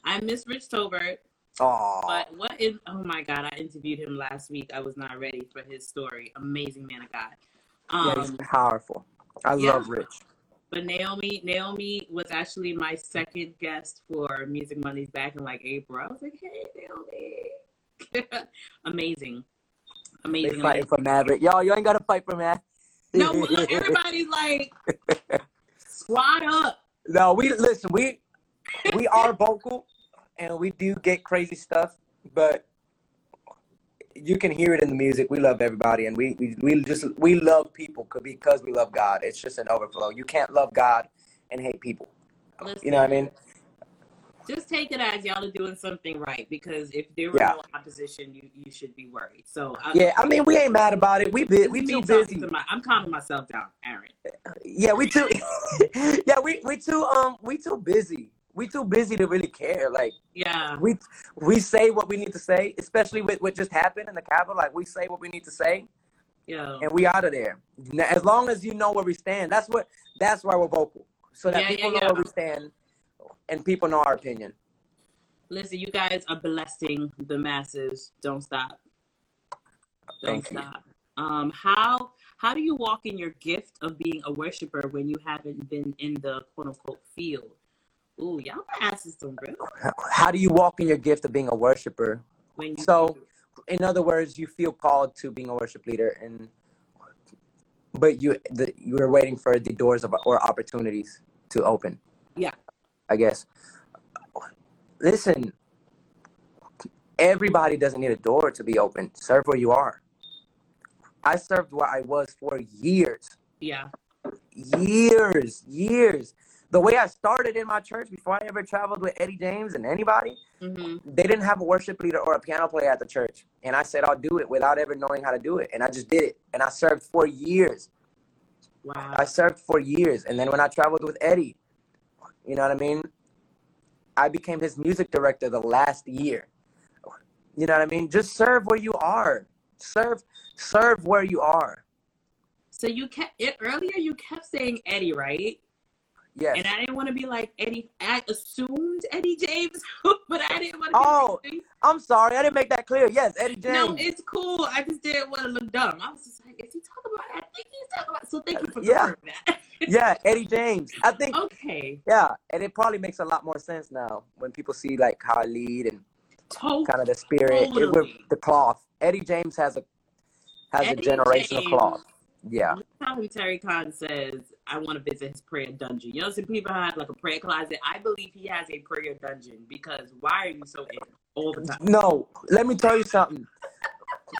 I miss Rich Tolbert. Oh, But what is? Oh my God! I interviewed him last week. I was not ready for his story. Amazing man of God. yeah, he's Um, powerful. I yeah. love Rich. But Naomi, Naomi was actually my second guest for Music Mondays back in like April. I was like, hey, Naomi. [laughs] amazing, They amazing. fighting amazing. for Maverick. Y'all, you ain't gotta fight for Maverick. No, look, everybody's like, squad up. no, we listen. We we are vocal, and we do get crazy stuff, but you can hear it in the music. We love everybody, and we we, we just we love people because we love God. It's just an overflow. You can't love God and hate people. Listen, You know what I mean? just take it as y'all are doing something right because if there were Yeah. no opposition, you you should be worried. So I, Yeah, I mean, we ain't mad about it. We bu- we too busy. to my. I'm calming myself down, Aaron. Yeah, we too. [laughs] yeah, we we too um we too busy. We too busy to really care. Like Yeah, we we say what we need to say, especially with what just happened in the Capitol. Like we say what we need to say, yeah, and we out of there. As long as you know where we stand, that's what that's why we're vocal, so that yeah, yeah, people know yeah. where we stand, and people know our opinion. Listen, you guys are blessing the masses. Don't stop. Don't Thank you. stop. Um, how how do you walk in your gift of being a worshiper when you haven't been in the quote unquote field? Ooh, y'all asking some real How do you walk in your gift of being a worshiper? So, in other words, you feel called to being a worship leader, and but you the, you were waiting for the doors of or opportunities to open. Yeah. I guess. Listen, everybody doesn't need a door to be open. Serve where you are. I served where I was for years, yeah, years, years. The way I started in my church before I ever traveled with Eddie James and anybody, hmm they didn't have a worship leader or a piano player at the church. And I said, I'll do it without ever knowing how to do it. And I just did it. And I served for years. wow, I served for years. And then when I traveled with Eddie, you know what I mean? I became his music director the last year. You know what I mean? Just serve where you are. Serve serve where you are. So you kept it earlier. You kept saying Eddie, right? Yes. And I didn't want to be like Eddie. I assumed Eddie James, [laughs] but I didn't want to. Oh, be I'm sorry. I didn't make that clear. Yes, Eddie James. no, it's cool. I just didn't want to look dumb. I was just like, is he talking about? I think he's talking about. So thank you for Yeah. that. [laughs] yeah, Eddie James. I think okay, yeah, and it probably makes a lot more sense now when people see like how I lead and totally. kind of the spirit it, with the cloth. Eddie James has a has Eddie a generational James. cloth. Yeah, when Terry Khan says, "I want to visit his prayer dungeon." You know, some people have like a prayer closet. I believe he has a prayer dungeon because why are you so in all the time? no. Let me tell you something.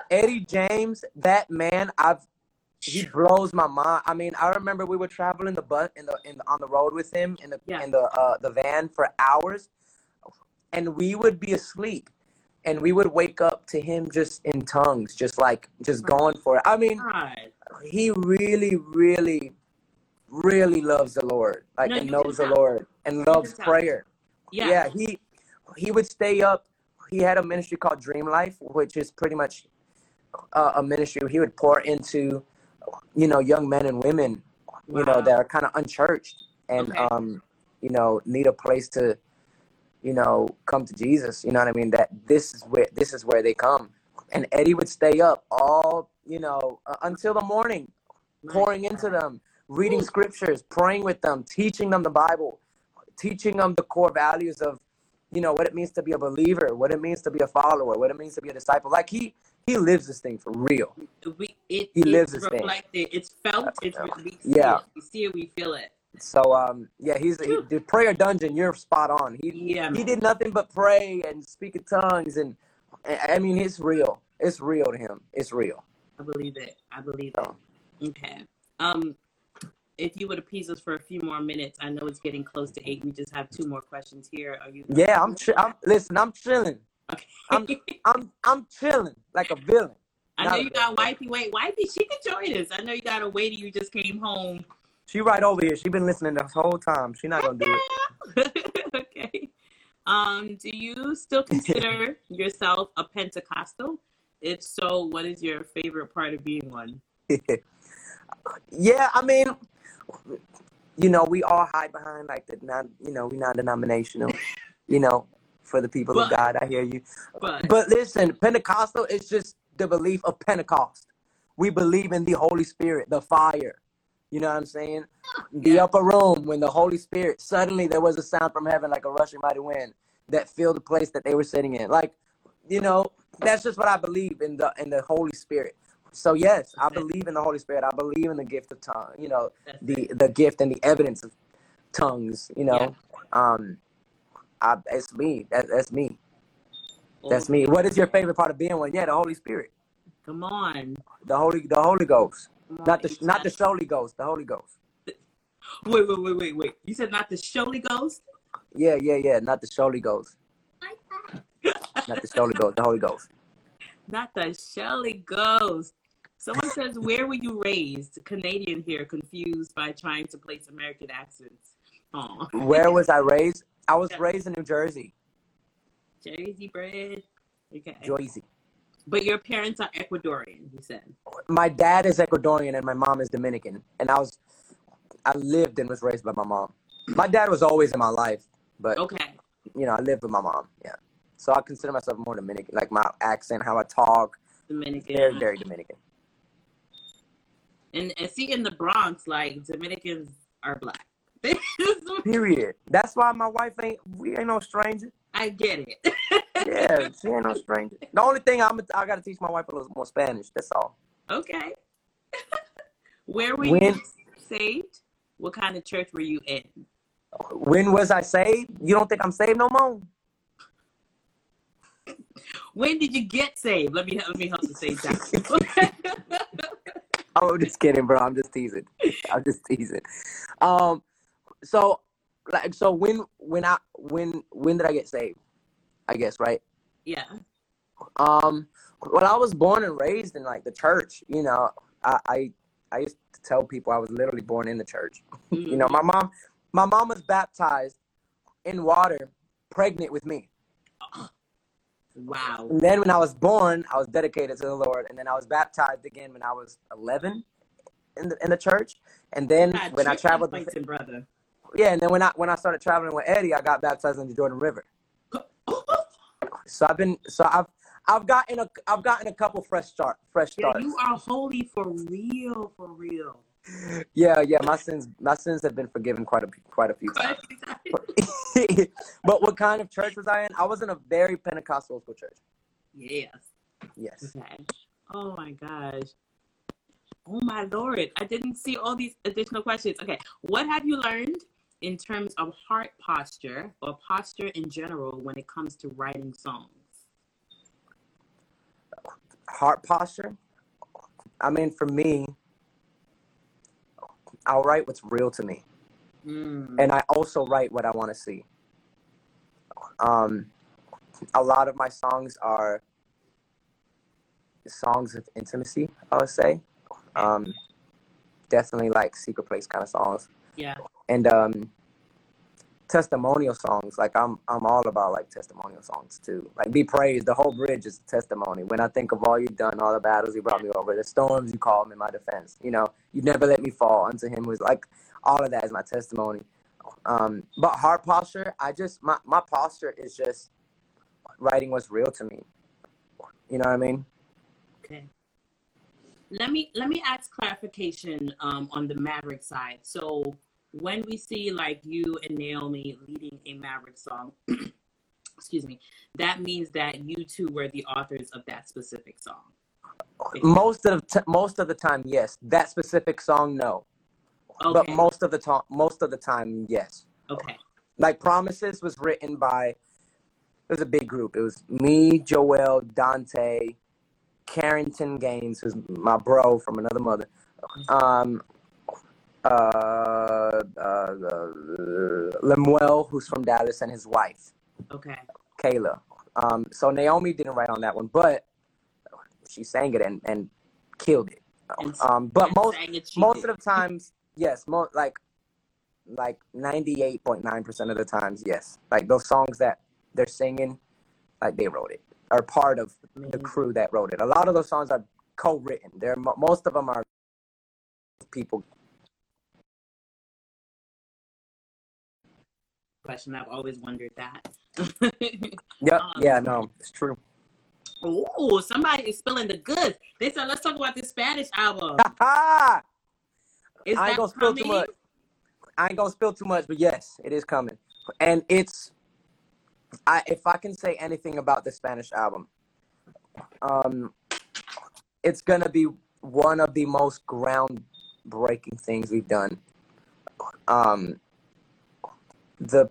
Eddie James, that man, I've he blows my mind. I mean, I remember we were traveling the bus in the in the, on the road with him in the Yeah. in the uh, the van for hours, and we would be asleep, and we would wake up to him just in tongues, just like just going for it. I mean, God, he really, really, really loves the Lord, like No, and knows the. Lord and loves prayer. yeah, Yeah, he he would stay up. He had a ministry called Dream Life, which is pretty much uh, a ministry where he would pour into, you know, young men and women, you know, that are kind of unchurched and Okay. um, you know, need a place to, you know, come to Jesus. You know what I mean? That this is where this is where they come. And Eddie would stay up all, you know, uh, until the morning, pouring into them, reading scriptures, praying with them, teaching them the Bible, teaching them the core values of, you know, what it means to be a believer, what it means to be a follower, what it means to be a disciple. Like he he lives this thing for real. we it He lives this thing. reflected. It's felt. It's we see Yeah. it. We see it. We feel it. So um, yeah, he's he, the prayer dungeon. You're spot on. He Yeah, he did nothing but pray and speak in tongues, and I mean, it's real. It's real to him. It's real. I believe it. I believe So it. Okay. Um, if you would appease us for a few more minutes, I know it's getting close to eight. We just have two more questions here. Are you yeah, I'm. I'm listen. I'm chilling. I'm okay? I'm I'm chilling like a villain. I know Not a you villain, got wifey. Wait, wifey, she can join us. I know you got a waiter. You just came home. she right over here. She been listening this whole time. She not gonna do it. [laughs] okay. Um, do you still consider [laughs] yourself a Pentecostal? If so, what is your favorite part of being one? [laughs] yeah, I mean, you know, we all hide behind like the non, you know, we're non-denominational, [laughs] you know, for the people of God. I hear you. but, But listen, Pentecostal is just the belief of Pentecost. We believe in the Holy Spirit, the fire. You know what I'm saying? [laughs] The yeah, upper room when the Holy Spirit suddenly there was a sound from heaven like a rushing mighty wind that filled the place that they were sitting in. Like, you know, that's just what I believe in the in the Holy Spirit. So yes, I believe in the Holy Spirit. I believe in the gift of tongue. You know, That's the it. the gift and the evidence of tongues. You Yeah. know, um, I, it's me. That, that's me. That's me. What is your favorite part of being one? Yeah, the Holy Spirit, Come on. the Holy, the Holy Ghost, not the not the Holy Ghost, the Holy Ghost. Wait, wait, wait, wait, wait. You said not the Holy Ghost? Yeah, yeah, yeah, not the Holy Ghost, not the Holy Ghost, the Holy Ghost. not the Holy Ghost. Someone says, Where were you raised? Canadian here, confused by trying to place American accents. Oh, Where was I raised? I was raised in New Jersey, Jersey bred. Okay. Jersey. But your parents are Ecuadorian, you said. My dad is Ecuadorian and my mom is Dominican, and I was, I lived and was raised by my mom. My dad was always in my life, but Okay. you know, I lived with my mom. Yeah, so I consider myself more Dominican, like my accent, how I talk, Dominican. very, very Dominican. And, and see, in the Bronx, like, Dominicans are black. [laughs] Period. That's why my wife ain't. We ain't no stranger. I get it. Yeah, [laughs] she ain't no stranger. The only thing I'm, I gotta teach my wife a little more Spanish. That's all. okay. [laughs] Where were you saved? What kind of church were you in? when was I saved? You don't think I'm saved no more? When did you get saved? Let me let me help you say down. I'm just kidding, bro. I'm just teasing. I'm just teasing. Um, so, like, so when, when I, when, when did I get saved? I guess right. yeah. Um, when I was born and raised in like the church, you know, I, I, I used to tell people I was literally born in the church. you know, hmm my mom, my mom was baptized in water, pregnant with me. Wow. And then when I was born, I was dedicated to the Lord, and then I was baptized again when I was 11 in the in the church. And then God, when I traveled, with, anointing, brother. yeah, and then when I when I started traveling with Eddie, I got baptized in the Jordan River. [gasps] So I've been so I've I've gotten a I've gotten a couple fresh start fresh Yeah, starts. you are holy for real, for real. Yeah, yeah, my sins my sins have been forgiven quite a quite a few times. [laughs] but what kind of church was I in? I was in a very Pentecostal school church. yes. Yes. Okay. Oh my gosh. Oh my lord. I didn't see all these additional questions. Okay. What have you learned in terms of heart posture or posture in general when it comes to writing songs? Heart posture. I mean, for me, I'll write what's real to me, Mm. and I also write what I want to see. Um, a lot of my songs are songs of intimacy. I would say, um, definitely like secret place kind of songs, Yeah. and um, testimonial songs. Like I'm, I'm all about like testimonial songs too. Like be praised. The whole bridge is a testimony. When I think of all you've done, all the battles you brought me over, the storms you called in my defense. You know, you never let me fall. Unto him is like all of that is my testimony. Um, but heart posture, I just my my posture is just writing what's real to me. You know what I mean? Okay. Let me let me ask clarification um, on the Maverick side. So when we see like you and Naomi leading a Maverick song, [clears throat] excuse me, that means that you two were the authors of that specific song. Most of the t- most of the time, yes. That specific song, no. but most of the time, most of the time, yes. Okay. Like Promises was written by. It was a big group. It was me, Joel, Dante, Carrington Gaines, who's my bro from another mother. Um, uh, uh, Lemuel, who's from Dallas, and his wife, Okay. Kayla. Um, so Naomi didn't write on that one, but she sang it and, and killed it. And- Um, but most it, most did. of the times, yes, most like like ninety eight point nine percent of the times, yes. Like those songs that they're singing, like they wrote it, are part of the crew that wrote it. A lot of those songs are co-written. They're most of them are people. Question. I've always wondered that. [laughs] Yep. Um, yeah. No, it's true. oh, somebody is spilling the goods. They said, let's talk about this Spanish album. I ain't gonna spill too much. I ain't gonna spill too much, but yes, it is coming, and it's. I if I can say anything about the Spanish album, um, it's gonna be one of the most groundbreaking things we've done. Um, the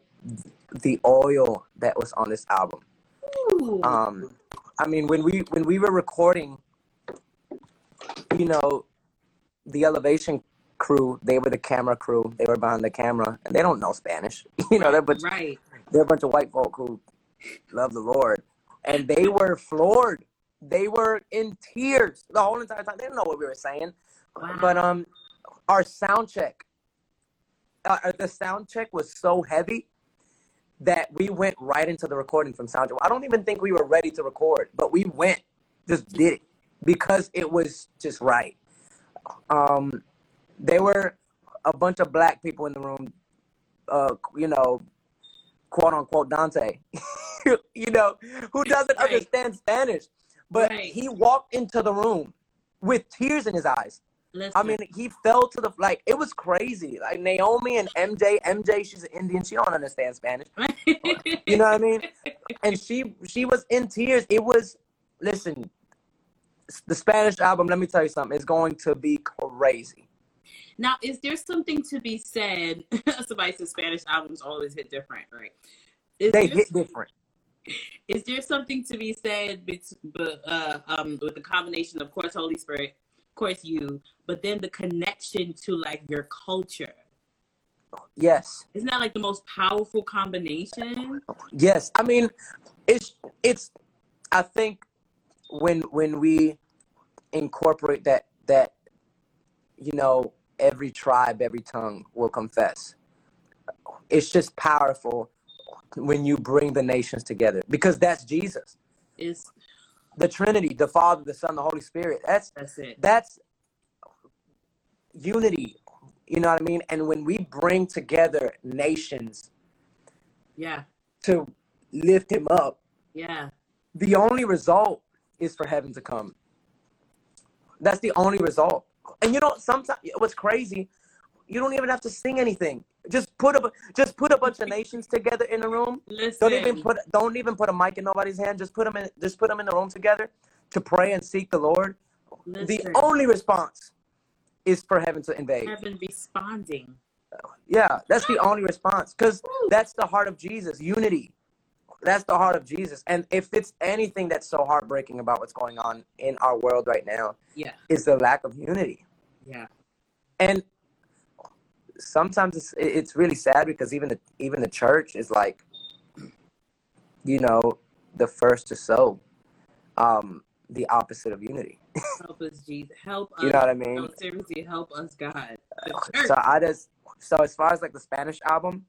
the oil that was on this album. Ooh. Um, I mean, when we when we were recording, you know, the Elevation crew, they were the camera crew. They were behind the camera, and they don't know Spanish. [laughs] You know, they're a bunch, right. they're a bunch of white folk who love the Lord, and they were floored. They were in tears the whole entire time. They didn't know what we were saying, Wow. but um, our sound check, uh, the sound check was so heavy that we went right into the recording from sound check. I don't even think we were ready to record, but we went, just did it because it was just right. Um, there were a bunch of black people in the room, uh, you know, quote unquote Dante, [laughs] you know, who doesn't Right. understand Spanish, but Right. he walked into the room with tears in his eyes. Listen. I mean, he fell to the like. It was crazy. Like Naomi and MJ. MJ, she's an Indian. She don't understand Spanish. You know what I mean? [laughs] And she she was in tears. It was. Listen, the Spanish album. Let me tell you something. It's going to be crazy. Now, is there something to be said? [laughs] Somebody says Spanish albums always hit different, right? Is They hit different. [laughs] is there something to be said uh, um, with the combination of course Holy Spirit, of course you, but then the connection to like your culture? Yes, Isn't that like the most powerful combination? yes. I mean, it's it's. I think when when we incorporate that that you know every tribe, every tongue will confess. It's just powerful when you bring the nations together because that's Jesus. Is The Trinity, the Father, the Son, the Holy Spirit. That's that's it? that's unity. You know what I mean? And when we bring together nations Yeah, to lift him up, yeah. the only result is for heaven to come. That's the only result. And you know, sometimes what's crazy, you don't even have to sing anything. Just put a just put a bunch of nations together in a room. Listen, Don't even put don't even put a mic in nobody's hand. Just put them in just put them in the room together to pray and seek the Lord. listen. The only response is for heaven to invade. Heaven responding. Yeah, that's the only response because that's the heart of Jesus, unity. That's the heart of Jesus. And if it's anything that's so heartbreaking about what's going on in our world right now, Yeah, is the lack of unity. yeah. And sometimes it's it's really sad because even the even the church is like, you know, the first to sow um, the opposite of unity. Help us, Jesus. Help us. You know what I mean? No, seriously, help us, God. Uh, so I just so as far as like the Spanish album,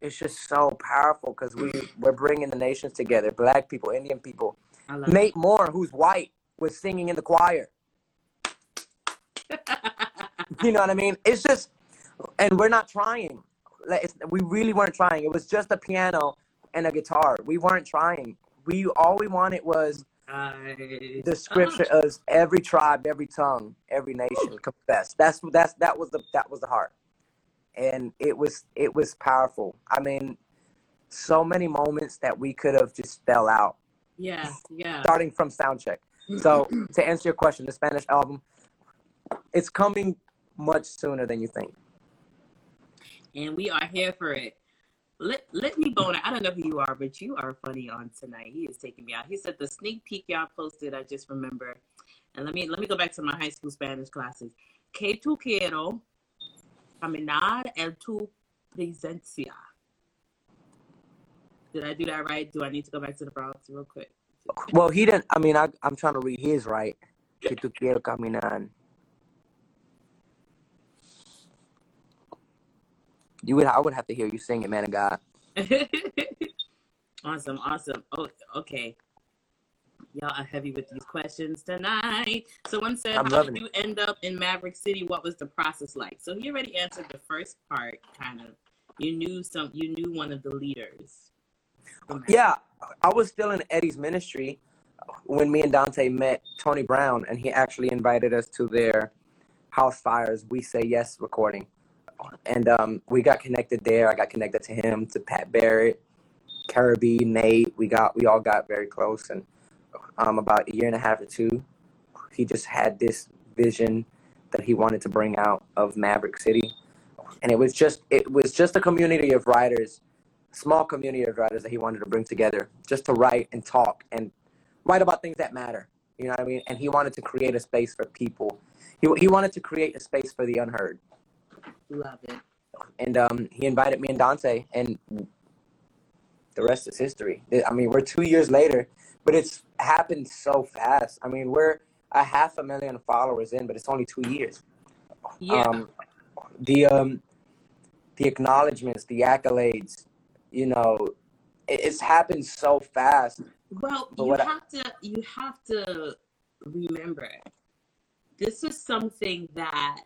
it's just so powerful because we we're bringing the nations together. Black people, Indian people. Nate Moore, who's white, was singing in the choir. [laughs] You know what I mean? It's just, and we're not trying. Like, it's, we really weren't trying. It was just a piano and a guitar. We weren't trying. We all we wanted was I- the scripture oh. as every tribe, every tongue, every nation confess. That's that's that was the that was the heart, and it was it was powerful. I mean, so many moments that we could have just fell out, Yeah, yeah. starting from sound check. So [clears throat] to answer your question, the Spanish album, it's coming much sooner than you think. And we are here for it. Let, let me bone. I don't know who you are, but you are funny on tonight. He is taking me out. He said the sneak peek y'all posted. I just remember, and let me let me go back to my high school Spanish classes. Que tu quiero caminar en tu presencia. Did I do that right? Do I need to go back to the Bronx real quick? Well, he didn't. I mean, I, I'm trying to read his right. Que tu quiero caminar. You would. I would have to hear you sing it, man of God. [laughs] awesome, awesome. Oh, okay. Y'all are heavy with these questions tonight. So one said, I'm "How did you end up in Maverick City? What was the process like?" So he already answered the first part, kind of. You knew some. You knew one of the leaders. Yeah, I was still in Eddie's ministry when me and Dante met Tony Brown, and he actually invited us to their Housefires We Say Yes recording. And um, we got connected there. I got connected to him, to Pat Barrett, Caribbean, Nate. We got we all got very close, and um, about a year and a half or two, he just had this vision that he wanted to bring out of Maverick City, and it was just it was just a community of writers small community of writers that he wanted to bring together just to write and talk and write about things that matter. You know what I mean? And he wanted to create a space for people. He, he wanted to create a space for the unheard. Love it. And um, he invited me and Dante, and the rest is history. I mean, we're two years later, but it's happened so fast. I mean, we're a half a million followers in, but it's only two years. Yeah. Um, the um, the acknowledgments, the accolades, you know, it, it's happened so fast. Well, But you what I- have to you have to remember this is something that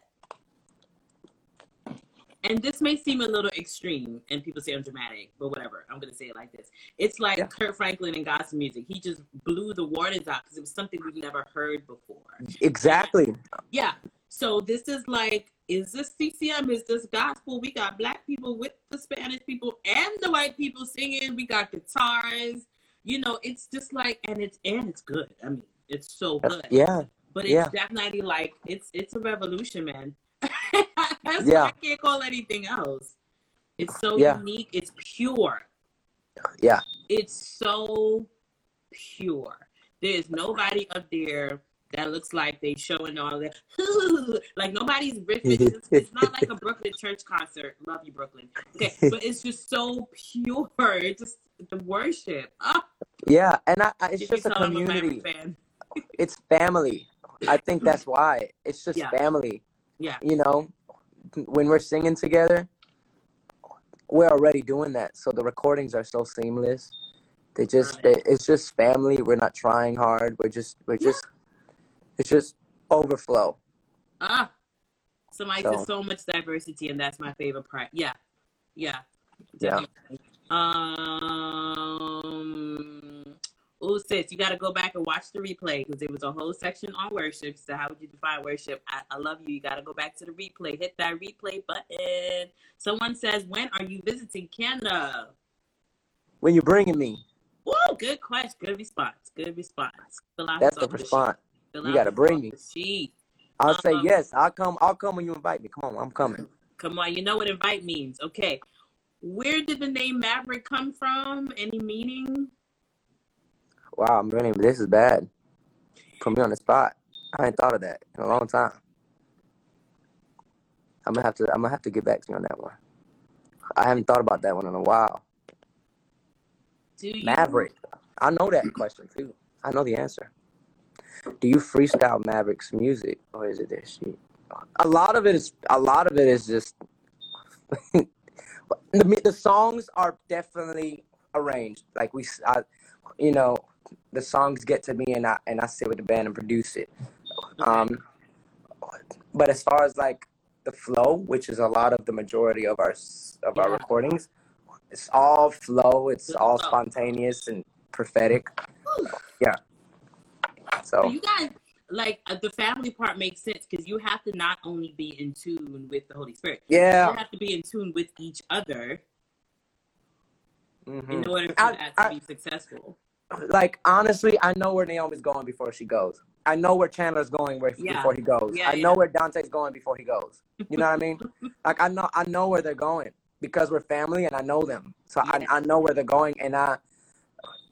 and this may seem a little extreme and people say I'm dramatic, but whatever. I'm gonna say it like this. It's like Yeah. Kirk Franklin and gospel music. He just blew the waters out because it was something we've never heard before. Exactly. Yeah. So this is like, is this CCM? Is this gospel? We got black people with the Spanish people and the white people singing. We got guitars. You know, it's just like, and it's and it's good. I mean, it's so good. Yeah. But it's yeah. definitely like it's it's a revolution, man. That's Yeah. I can't call anything else. It's so Yeah. unique. It's pure. Yeah. It's so pure. There's nobody up there that looks like they showing all that. [laughs] like nobody's riffing. It's, it's not like a [laughs] Brooklyn church concert. Love you, Brooklyn. Okay, but it's just so pure. It's just the worship. Oh, Yeah. And I, I, it's did just a community. Fan? It's family. I think that's why. It's just Yeah. family. Yeah. You know, when we're singing together, we're already doing that. So the recordings are so seamless. They just, they, it's just family. We're not trying hard. We're just, we're Yeah. just, it's just overflow. Ah, somebody So- so much diversity, and that's my favorite part. Yeah, yeah, Yeah. Um, oh, sis, you got to go back and watch the replay because it was a whole section on worship. So, how would you define worship? I, I love you. You got to go back to the replay. Hit that replay button. Someone says, "When are you visiting Canada?" When you're bringing me, Whoa, good question. Good response. Good response. That's the response. You gotta bring me. sheet. I'll say Um, yes. I'll come. I'll come when you invite me. Come on, I'm coming. Come on, you know what invite means. Okay. Where did the name Maverick come from? Any meaning? Wow, I'm running. This is bad. Put me on the spot. I ain't thought of that in a long time. I'm gonna have to. I'm gonna have to get back to you on that one. I haven't thought about that one in a while. Do you Maverick. I know that question too. I know the answer. Do you freestyle Maverick's music, or is it this shit? A lot of it is. A lot of it is just. [laughs] the mu- the songs are definitely arranged. Like we, s- I, you know, the songs get to me, and I and I sit with the band and produce it. Um, but as far as like the flow, which is a lot of the majority of our of our recordings, it's all flow. It's all spontaneous and prophetic. Yeah. So So you guys like uh, the family part makes sense because you have to not only be in tune with the Holy Spirit, Yeah. you yeah. have to be in tune with each other hmm in order for I, that to I be successful. Like honestly, I know where Naomi's going before she goes. I know where Chandler's going where, Yeah. before he goes. Yeah, I know yeah. where Dante's going before he goes. You know what I mean? [laughs] Like I know I know where they're going because we're family and I know them. So. I, I know where they're going and I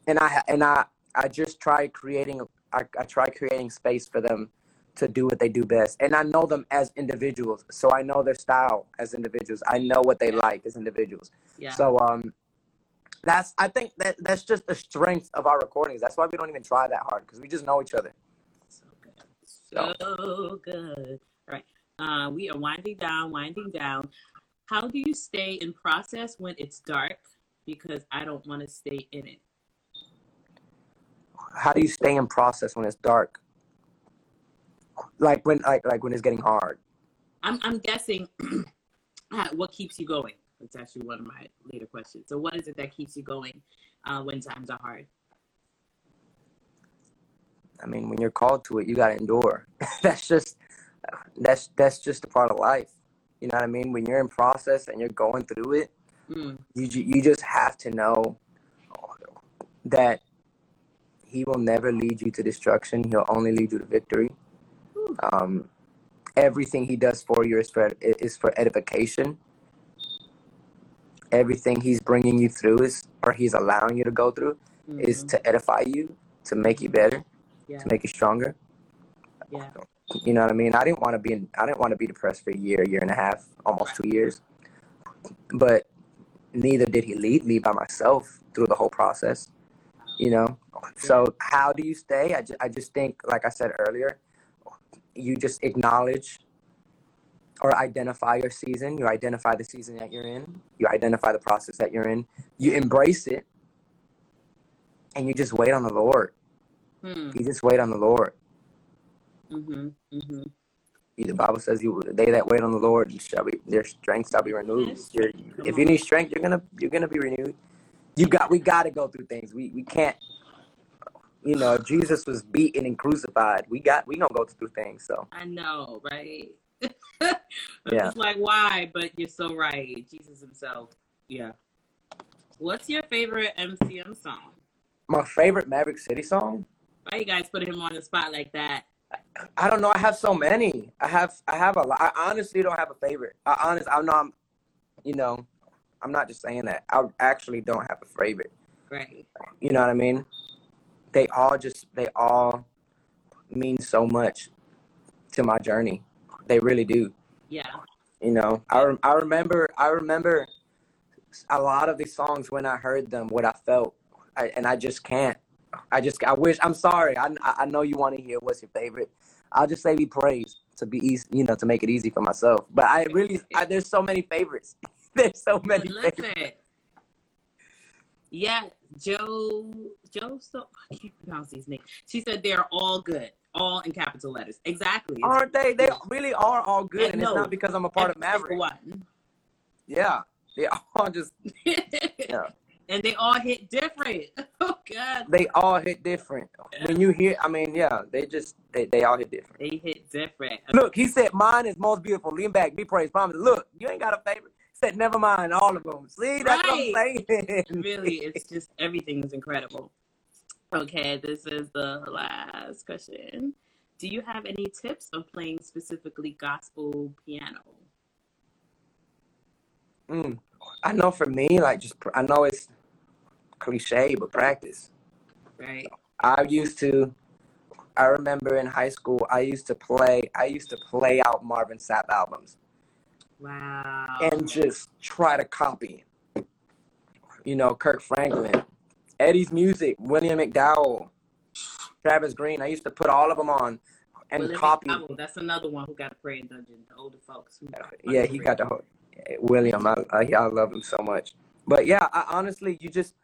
and I and I I just try creating I, I try creating space for them to do what they do best. And I know them as individuals. So I know their style as individuals. I know what they like as individuals. Yeah. So um that's I think that that's just the strength of our recordings. That's why we don't even try that hard because we just know each other. So good. So good. All right. Uh, we are winding down, winding down. How do you stay in process when it's dark? Because I don't want to stay in it. How do you stay in process when it's dark? Like when like like when it's getting hard. I'm, I'm guessing [clears throat] uh, what keeps you going? That's actually one of my later questions. So, what is it that keeps you going uh, when times are hard? I mean, when you're called to it, you gotta endure. [laughs] that's just that's that's just a part of life. You know what I mean? When you're in process and you're going through it, Mm, you you just have to know that he will never lead you to destruction. He'll only lead you to victory. Um, everything he does for you is for is for edification. Everything he's bringing you through is, or he's allowing you to go through, is mhm. to edify you, to make you better, Yeah. to make you stronger. Yeah. You know what I mean? I didn't want to be in, I didn't want to be depressed for a year, year and a half, almost two years. But neither did he lead me by myself through the whole process. You know? So how do you stay? I just, I just think, like I said earlier, you just acknowledge or identify your season. You identify the season that you're in. You identify the process that you're in. You embrace it. And you just wait on the Lord. Hmm. You just wait on the Lord. Mm-hmm. Mm-hmm. The Bible says, "You they that wait on the Lord shall be their strength shall be renewed." Yes. If you need strength, you're gonna you're gonna be renewed. You got we got to go through things. We we can't. You know, if Jesus was beaten and crucified, we got we gonna go through things. So I know, right? Yeah. It's like why, but you're so right. Jesus himself. Yeah. What's your favorite MCM song? my favorite Maverick City song. Why you guys put him on the spot like that? I don't know. I have so many. I have I have a lot. I honestly don't have a favorite. I honest. I'm not. You know, I'm not just saying that. I actually don't have a favorite. Right. You know what I mean? They all just they all mean so much to my journey. They really do. Yeah. You know, I rem- I remember I remember a lot of these songs when I heard them, what I felt, I, and I just can't. I just I wish. I'm sorry. I I know you want to hear what's your favorite. I'll just say be praised to be easy, you know, to make it easy for myself. But I really, I, [laughs] there's so many favorites. [laughs] there's so many favorites. Listen. Yeah, Joe. Joe. So I can't pronounce these names. She said they're all good, all in capital letters. Exactly. Aren't they? They really are all good, I and it's not because I'm a part of Maverick. Yeah, they [laughs] all just [laughs] yeah. and they all hit different. [laughs] Oh God. They all hit different. When you hear, I mean, yeah, they just they, they all hit different. They hit different. Look, he said mine is most beautiful. Lean back, be praised, promise. Look, you ain't got a favorite. Said never mind, all of them. See, that's what I'm saying. really, it's just everything is incredible. Okay, this is the last question. Do you have any tips of playing specifically gospel piano? Mm. I know for me, like just I know it's cliche, but practice. Right? I used to. I remember in high school, I used to play. I used to play out Marvin Sapp albums Wow. and just try to copy. You know, Kirk Franklin, Eddie's music, William McDowell, Travis Greene. I used to put all of them on and William copy. McDowell, that's another one who got a praying dungeon. The older folks. Who Yeah, he got the whole William. I, I I love him so much. But yeah, I, honestly, you just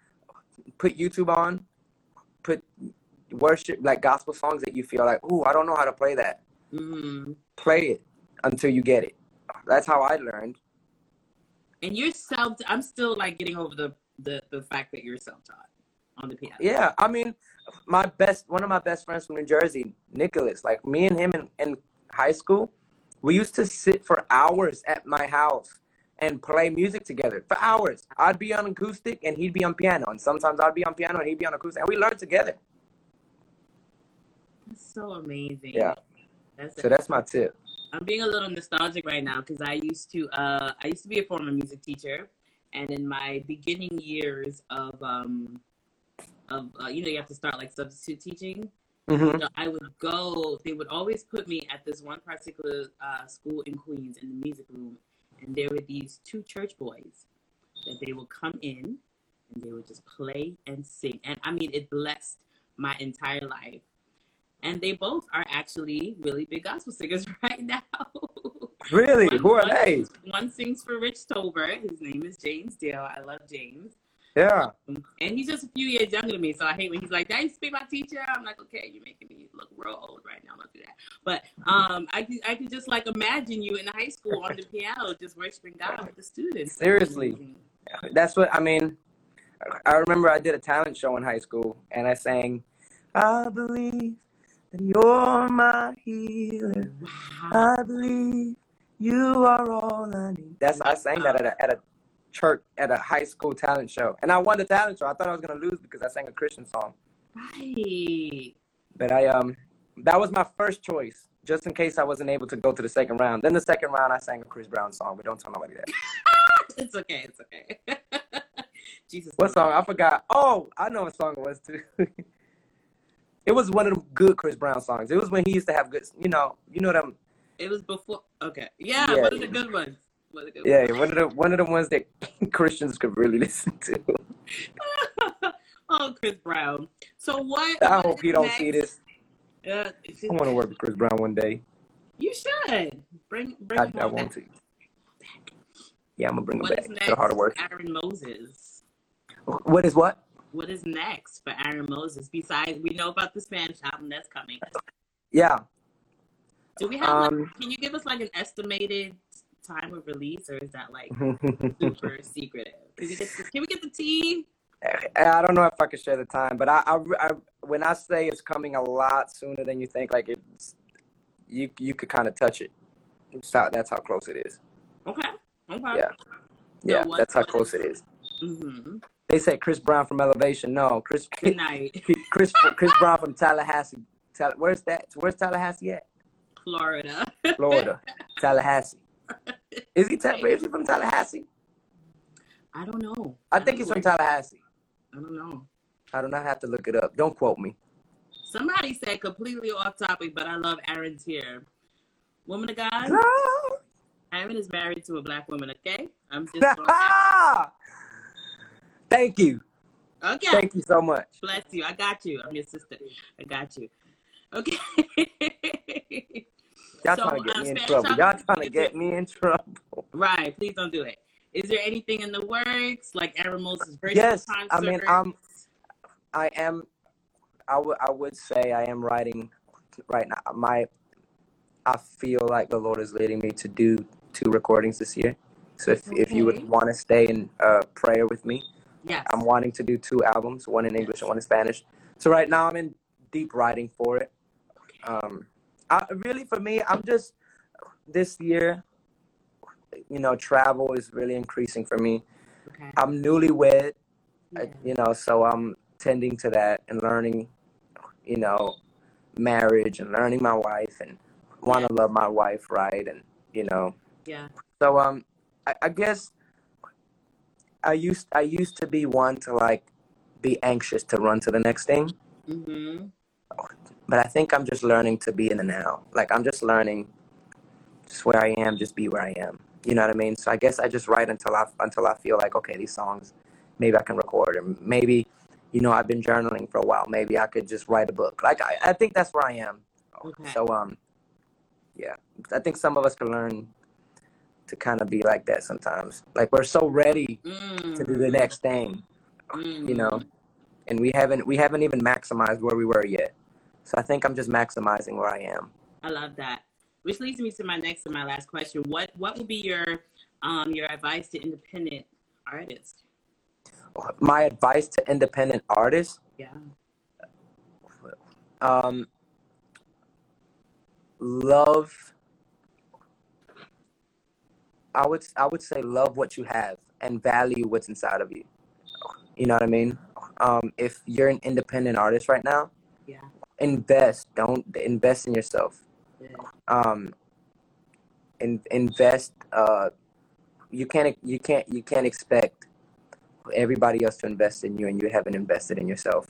put YouTube on, put worship like gospel songs that you feel like, ooh, I don't know how to play that. Mm. Play it until you get it. That's how I learned. And you're self. I'm still like getting over the the the fact that you're self taught on the piano. Yeah, I mean, my best one of my best friends from New Jersey, Nicholas. Like me and him in, in high school, we used to sit for hours at my house and play music together for hours. I'd be on acoustic and he'd be on piano, and sometimes I'd be on piano and he'd be on acoustic, and we learned together. That's so amazing. Yeah. That's So that's my tip. I'm being a little nostalgic right now because I used to uh I used to be a former music teacher, and in my beginning years of um of uh, you know you have to start like substitute teaching. hmm So I would go. They would always put me at this one particular uh, school in Queens in the music room, and there were these two church boys that they would come in and they would just play and sing, and I mean it blessed my entire life. And they both are actually really big gospel singers [laughs] right now. Really? One- Who are one they? One sings for Rich Tolbert. His name is James Dale. I love James. Yeah. And he's just a few years younger than me, so I hate when he's like, "That used to be my teacher." I'm like, "Okay, you're making me look real old right now. Don't do that." But um, I could, I could just like imagine you in high school on the piano, just worshiping God with the students. Seriously. That's what I mean. I remember I did a talent show in high school and I sang, I believe that you're my healer. Wow. I believe you are all I need. That's I sang that at a, at a church at a high school talent show. And I won the talent show. I thought I was gonna lose because I sang a Christian song. Right. But I um that was my first choice, just in case I wasn't able to go to the second round. Then the second round I sang a Chris Brown song, but don't tell nobody that. [laughs] It's okay. It's okay. [laughs] Jesus. What song? I forgot. Oh, I know what song it was too. [laughs] it was one of the good Chris Brown songs. It was when he used to have good, you know, you know them. It was before. Okay. Yeah. Yeah. One of the good ones. One of good Yeah, one of the one of the ones that [laughs] Christians could really [laughs] listen to. [laughs] oh, Chris Brown. So what? I what hope he don't see this. Uh, I want to work with Chris Brown one day. you should bring bring I, him I want back. to. Yeah, I'm gonna bring him back next the for work. Aaron Moses? What is what? What is next for Aaron Moses? Besides, we know about the Spanish album that's coming. Yeah. Do we have? Like, Um. can you give us like an estimated time of release, or is that like [laughs] super secretive? Can we get the, can we get the tea? I don't know if I can share the time, but I, I, I when I say it's coming a lot sooner than you think, like it's you you could kind of touch it. It's how, that's how close it is. Okay. Okay. Yeah. Yeah, what- that's how close it is. Mm-hmm. They say Chris Brown from Elevation. No, Chris Good night, [laughs] Chris Chris Brown from Tallahassee. Tall- where's that? Where's Tallahassee at? Florida. Florida. [laughs] Tallahassee. Is he, ta- is he from Tallahassee? I don't know. I think he's from Tallahassee. I don't know. I do not have to look it up. Don't quote me. Somebody said completely off topic, but I love Aaron's here. Woman of God, Aaron is married to a black woman. Okay, I'm just [laughs] gonna- Thank you. okay. Thank you so much. Bless you. I got you. I'm your sister. I got you. Okay. [laughs] Y'all So, trying to get uh, me in Spanish trouble. Y'all trying to get me in trouble. right. Please don't do it. Is there anything in the works, like Aaron Moses' version Yes? I mean, I'm- I am. I would. I would say I am writing right now. My. I feel like the Lord is leading me to do two recordings this year. So if, if you Okay. would want to stay in uh, prayer with me, yes. I'm wanting to do two albums, one in English and one in Spanish. So right now I'm in deep writing for it. Um, I, really, for me, I'm just this year. You know, travel is really increasing for me. okay. I'm newlywed, Yeah. uh, you know, so I'm tending to that and learning, you know, marriage and learning my wife and want to love my wife right and you know yeah. so um I, I guess I used I used to be one to like be anxious to run to the next thing Mm-hmm. But I think I'm just learning to be in the now. Like I'm just learning just where I am just be where I am. You know what I mean? So I guess I just write until I until I feel like okay these songs maybe I can record or maybe you know I've been journaling for a while. Maybe I could just write a book. Like I, I think that's where I am. Okay. so um yeah. I think some of us can learn to kind of be like that sometimes. Like we're so ready Mm. to do the next thing Mm. you know? And we haven't we haven't even maximized where we were yet so i think i'm just maximizing where i am I love that. Which leads me to my next and my last question. What What would be your um your advice to independent artists? my advice to independent artists Yeah. um love i would i would say love what you have and value what's inside of you you know what i mean um if you're an independent artist right now. Invest. Don't invest in yourself. Yeah. Um, in, invest. Uh, you can't you can't you can't expect everybody else to invest in you and you haven't invested in yourself.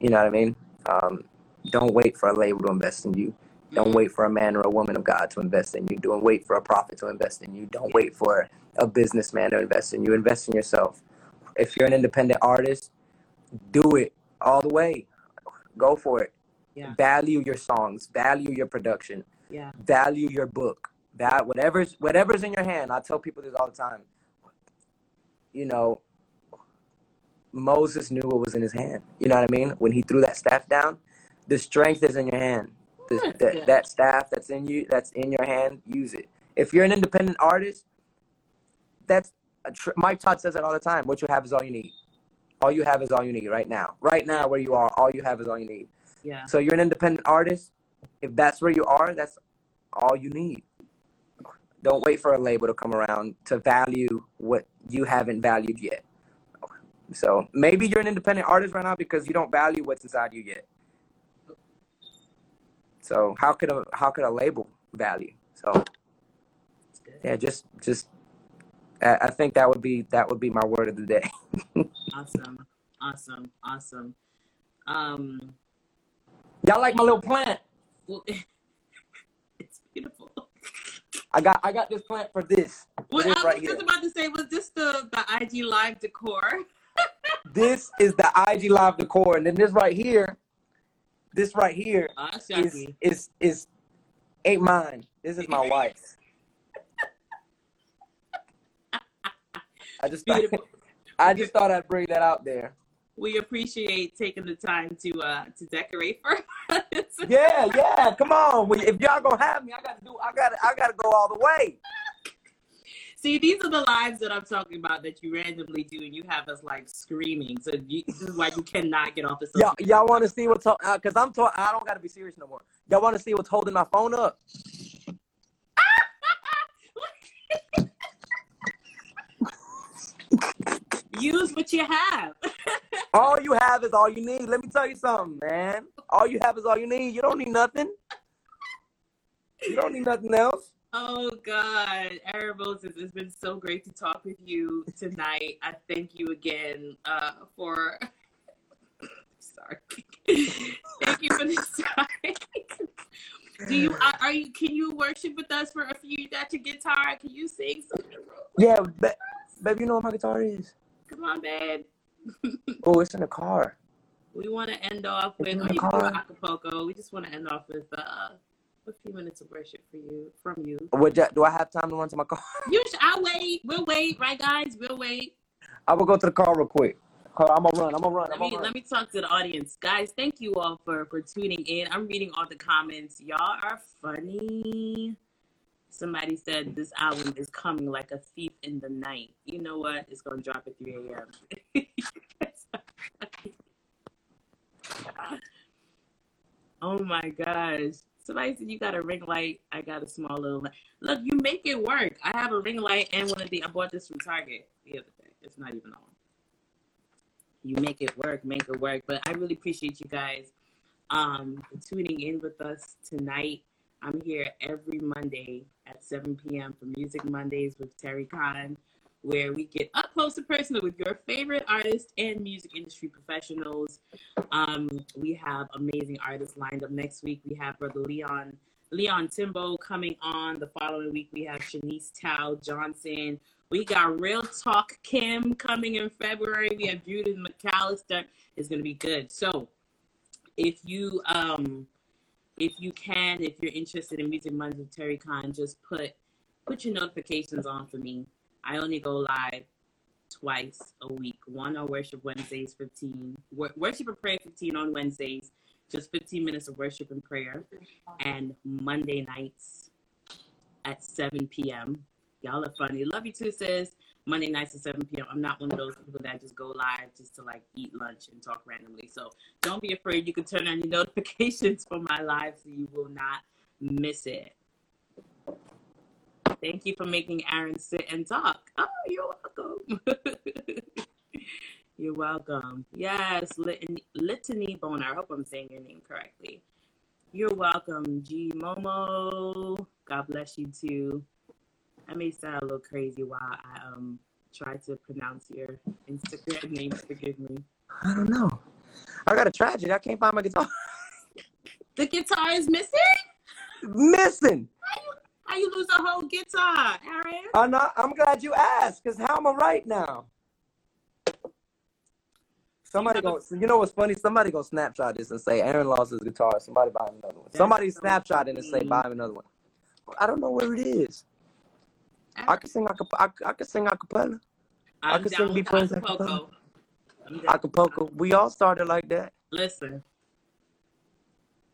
You know what I mean? Um, don't wait for a label to invest in you. Don't wait for a man or a woman of God to invest in you. Don't wait for a prophet to invest in you. Don't wait for a businessman to invest in you. Invest in yourself. If you're an independent artist, do it all the way. Go for it. Yeah. Value your songs. Value your production. Yeah. Value your book. That whatever's whatever's in your hand. I tell people this all the time. You know, Moses knew what was in his hand. You know what I mean? When he threw that staff down, the strength is in your hand. The, That's that, that staff that's in you, that's in your hand, use it. If you're an independent artist, that's a tr- Mike Todd says it all the time. What you have is all you need. All you have is all you need right now. Right now, where you are, all you have is all you need. Yeah. So you're an independent artist. If that's where you are, that's all you need. Don't wait for a label to come around to value what you haven't valued yet. So maybe you're an independent artist right now because you don't value what's inside you yet. So how could a how could a label value? So yeah, just just I I think that would be that would be my word of the day. [laughs] Awesome. Awesome. Awesome. Um, Y'all like my little plant? well, [laughs] it's beautiful. I got I got this plant for this. What This I was right just here. about to say was this the the IG live decor? [laughs] This is the IG Live decor, and then this right here, this right here Ah, is Shaki. is is ain't mine. This is my wife's. I just thought, [laughs] I just thought I'd bring that out there. We appreciate taking the time to uh to decorate for us. [laughs] Yeah, yeah. Come on. If y'all gonna have me, I gotta do. I gotta. I gotta go all the way. [laughs] See, these are the lives that I'm talking about that you randomly do, and you have us like screaming. So you, this is why you cannot get off the. Y'all, y'all want to see what's uh, cause I'm talking. I don't gotta be serious no more. Y'all want to see what's holding my phone up? Use what you have. [laughs] All you have is all you need. Let me tell you something, man. All you have is all you need. You don't need nothing. You don't need nothing else. Oh God, Aaron Moses, it's been so great to talk with you tonight. I thank you again uh, for. [coughs] Sorry. thank you for this time. Do you are, you? Can you worship with us for a few? Got your guitar? Can you sing something? Yeah, ba- babe, you know what my guitar is? Come on, babe. [laughs] Oh, it's in the car. We want to end off with, in or the you car. Acapulco. We just want to end off with uh, a few minutes of worship for you, from you. Would ya, do I have time to run to my car? You, sh- I'll wait. We'll wait, right, guys? We'll wait. I will go to the car real quick. I'm gonna run. I'm gonna run. Let I'm me gonna let me talk to the audience, guys. Thank you all for for tuning in. I'm reading all the comments. Y'all are funny. Somebody said this album is coming like a thief in the night. You know what? It's gonna drop at 3 a.m. [laughs] oh my gosh. Somebody said you got a ring light. I got a small little light. Look, you make it work. I have a ring light and one of the I bought this from Target the other day. It's not even on you make it work, make it work. But I really appreciate you guys um, tuning in with us tonight. I'm here every Monday at 7 p.m. for Music Mondays with Terry Khan, where we get up close and personal with your favorite artists and music industry professionals. Um, we have amazing artists lined up next week. We have Brother Leon. Leon Timbo coming on. The following week, we have Shanice Tao Johnson. We got Real Talk Kim coming in February. We have Judith McAllister. It's gonna be good. So if you um if you can, if you're interested in Music Mondays with Terry Khan, just put put your notifications on for me. I only go live twice a week. One on Worship Wednesdays, 15 wor- Worship and Prayer 15 on Wednesdays, just 15 minutes of worship and prayer, and Monday nights at 7 p.m. Y'all are funny. Love you too, sis. Monday nights at 7 p.m. I'm not one of those people that just go live just to like eat lunch and talk randomly. So don't be afraid. You can turn on your [laughs] notifications for my live so you will not miss it. Thank you for making Aaron sit and talk. Oh, you're welcome. [laughs] You're welcome. Yes, Litany, Litany Boner. I hope I'm saying your name correctly. You're welcome, G Momo. God bless you too. I may sound a little crazy while I um try to pronounce your Instagram name. Forgive me. I don't know. I got a tragedy. I can't find my guitar. [laughs] The guitar is missing. Missing. How you lose a whole guitar, Aaron? I'm not. I'm glad you asked. Cause how am I right now? Somebody have a- go. You know what's funny? Somebody go snapshot this and say Aaron lost his guitar. Somebody buy him another one. That's Somebody so snapshot it and say buy him another one. I don't know where it is. I can sing. acap- I, I can sing acapella. I I'm could down sing Be Acapulco. I'm. Acapulco. We all started like that. Listen,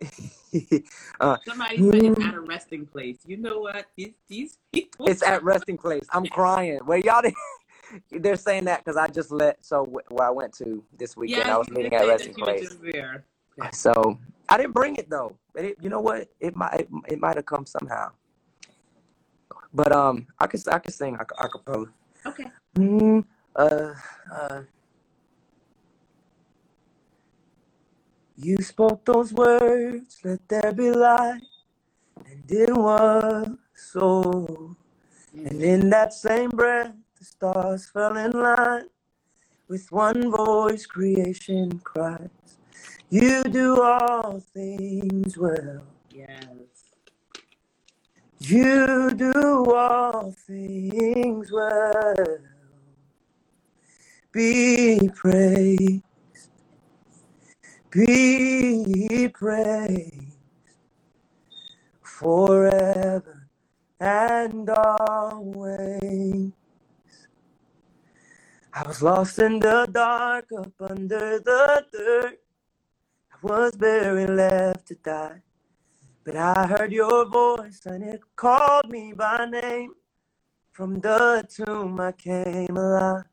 [laughs] uh, somebody said it's at a resting place. You know what? These these people. it's at resting place. I'm crying. Where y'all? [laughs] They're saying that because I just let. So wh- where I went to this weekend, Yeah, I was you meeting did at say resting that you were place. just there. Okay. So I didn't bring it though. But it, you know what? It might it, it might have come somehow. But um, I could I could sing a acapella. Okay. Mm, uh, uh, you spoke those words, let there be light, and it was so. And in that same breath, the stars fell in line. With one voice, creation cries, You do all things well. Yes. You do all things well. Be praised. Be praised forever and always. I was lost in the dark up under the dirt. I was buried, left to die. But I heard your voice and it called me by name. From the tomb I came alive.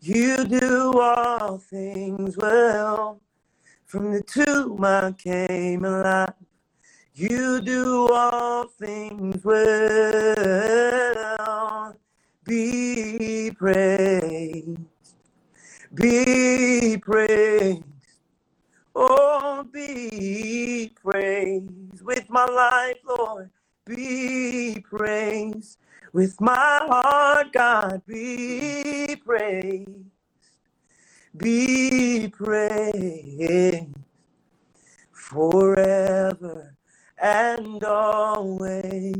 You do all things well. From the tomb I came alive. You do all things well. Be praised. Be praised. Oh, be praised with my life, Lord. Be praised with my heart, God. Be praised. Be praised forever and always.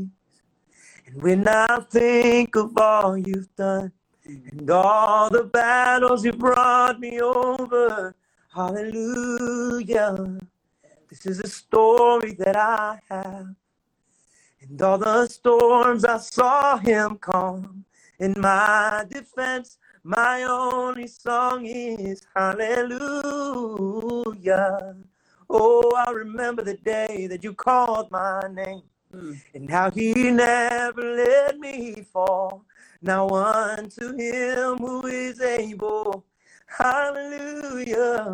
And when I think of all you've done and all the battles you brought me over, hallelujah. This is a story that I have. And all the storms I saw him calm. In my defense, my only song is hallelujah. Oh, I remember the day that you called my name Mm. and how he never let me fall. Now unto him who is able, hallelujah.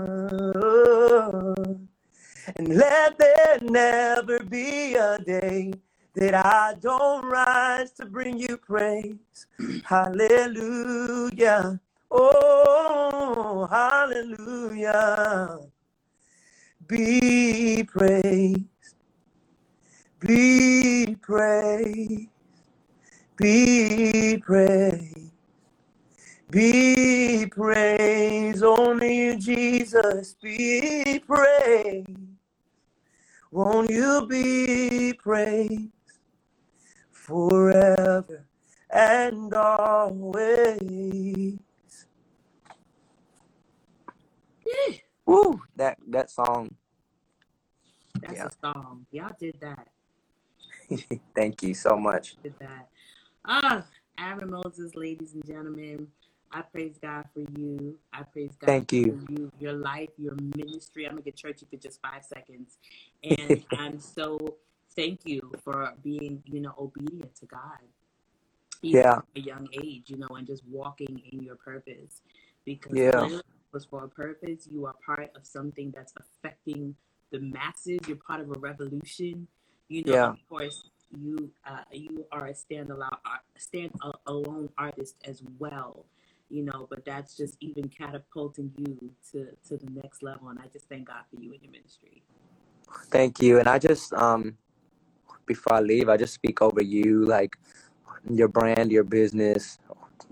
And let there never be a day that I don't rise to bring you praise. Hallelujah. Oh, hallelujah. Be praised. Be praised. Be praised. Be praised. Only you, Jesus. Be praised. Won't you be praised forever and always? Yeah. Woo! That that song. That's Yeah. a song. Y'all did that. [laughs] Thank you so much. Did that. Ah, Aaron Moses, ladies and gentlemen. I praise God for you. I praise God Thank for you. you, your life, your ministry. I'm gonna get churchy for just five seconds. And [laughs] I'm so thank you for being, you know, obedient to God. Even Yeah. at a young age, you know, and just walking in your purpose. Because Yeah. it was for a purpose. You are part of something that's affecting the masses. You're part of a revolution. You know, Yeah. of course, you uh, you are a stand alone stand alone artist as well. You know, but that's just even catapulting you to to the next level. And I just thank God for you and your ministry. Thank you. And I just um before I leave, I just speak over you, like your brand, your business,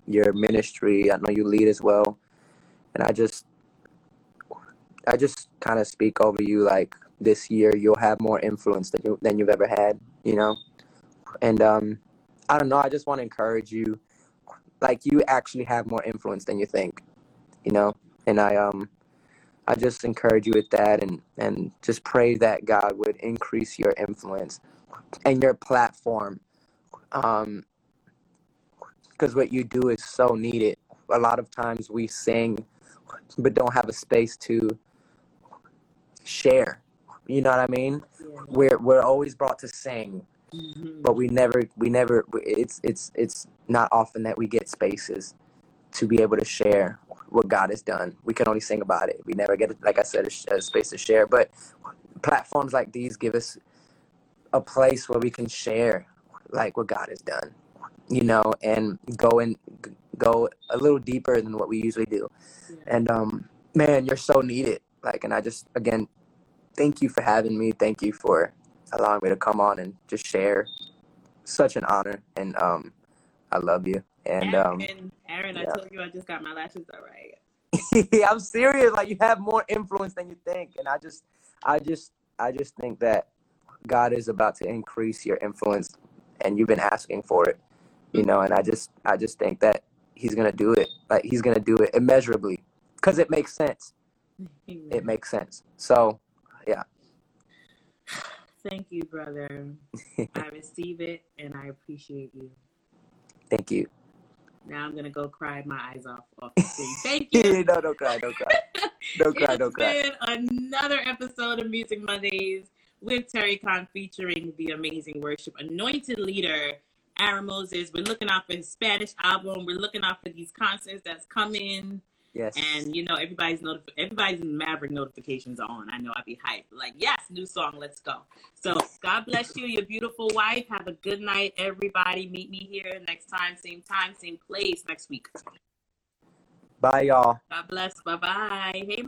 your ministry. I know you lead as well. And I just I just kind of speak over you like this year you'll have more influence than you than you've ever had, you know. And um, I don't know. I just want to encourage you, like you actually have more influence than you think, you know. And I um, I just encourage you with that, and and just pray that God would increase your influence and your platform, um, because what you do is so needed. A lot of times we sing, but don't have a space to share. You know what I mean? We're we're always brought to sing, Mhm. but we never we never it's it's it's not often that we get spaces to be able to share what God has done. We can only sing about it. We never get like I said a, a space to share. But platforms like these give us a place where we can share like what God has done. You know, and go and go a little deeper than what we usually do. Yeah. And um, man, you're so needed. Like, and I just again, thank you for having me. Thank you for allowing me to come on and just share. Such an honor, and um, I love you. And um, Aaron, Aaron, I yeah. told you I just got my lashes all right. [laughs] I'm serious. Like, you have more influence than you think, and I just, I just, I just think that God is about to increase your influence, and you've been asking for it. You know, and I just, I just think that He's gonna do it. Like, He's gonna do it immeasurably, because it makes sense. It makes sense. So, Thank you, brother. I receive it and I appreciate you. thank you. Now I'm gonna go cry my eyes off off the screen. Thank you. [laughs] no, don't cry, don't cry, don't cry, don't cry. been another episode of Music Mondays with Terry Khan featuring the amazing worship anointed leader Aaron Moses. We're looking out for his Spanish album. We're looking out for these concerts that's coming. Yes. And you know, everybody's notif- everybody's Maverick notifications are on. I know I'd be hyped. Like, yes, new song, let's go. So God bless you, your beautiful wife. Have a good night, everybody. Meet me here next time, same time, same place next week. Bye, y'all. God bless. Bye bye. Hey.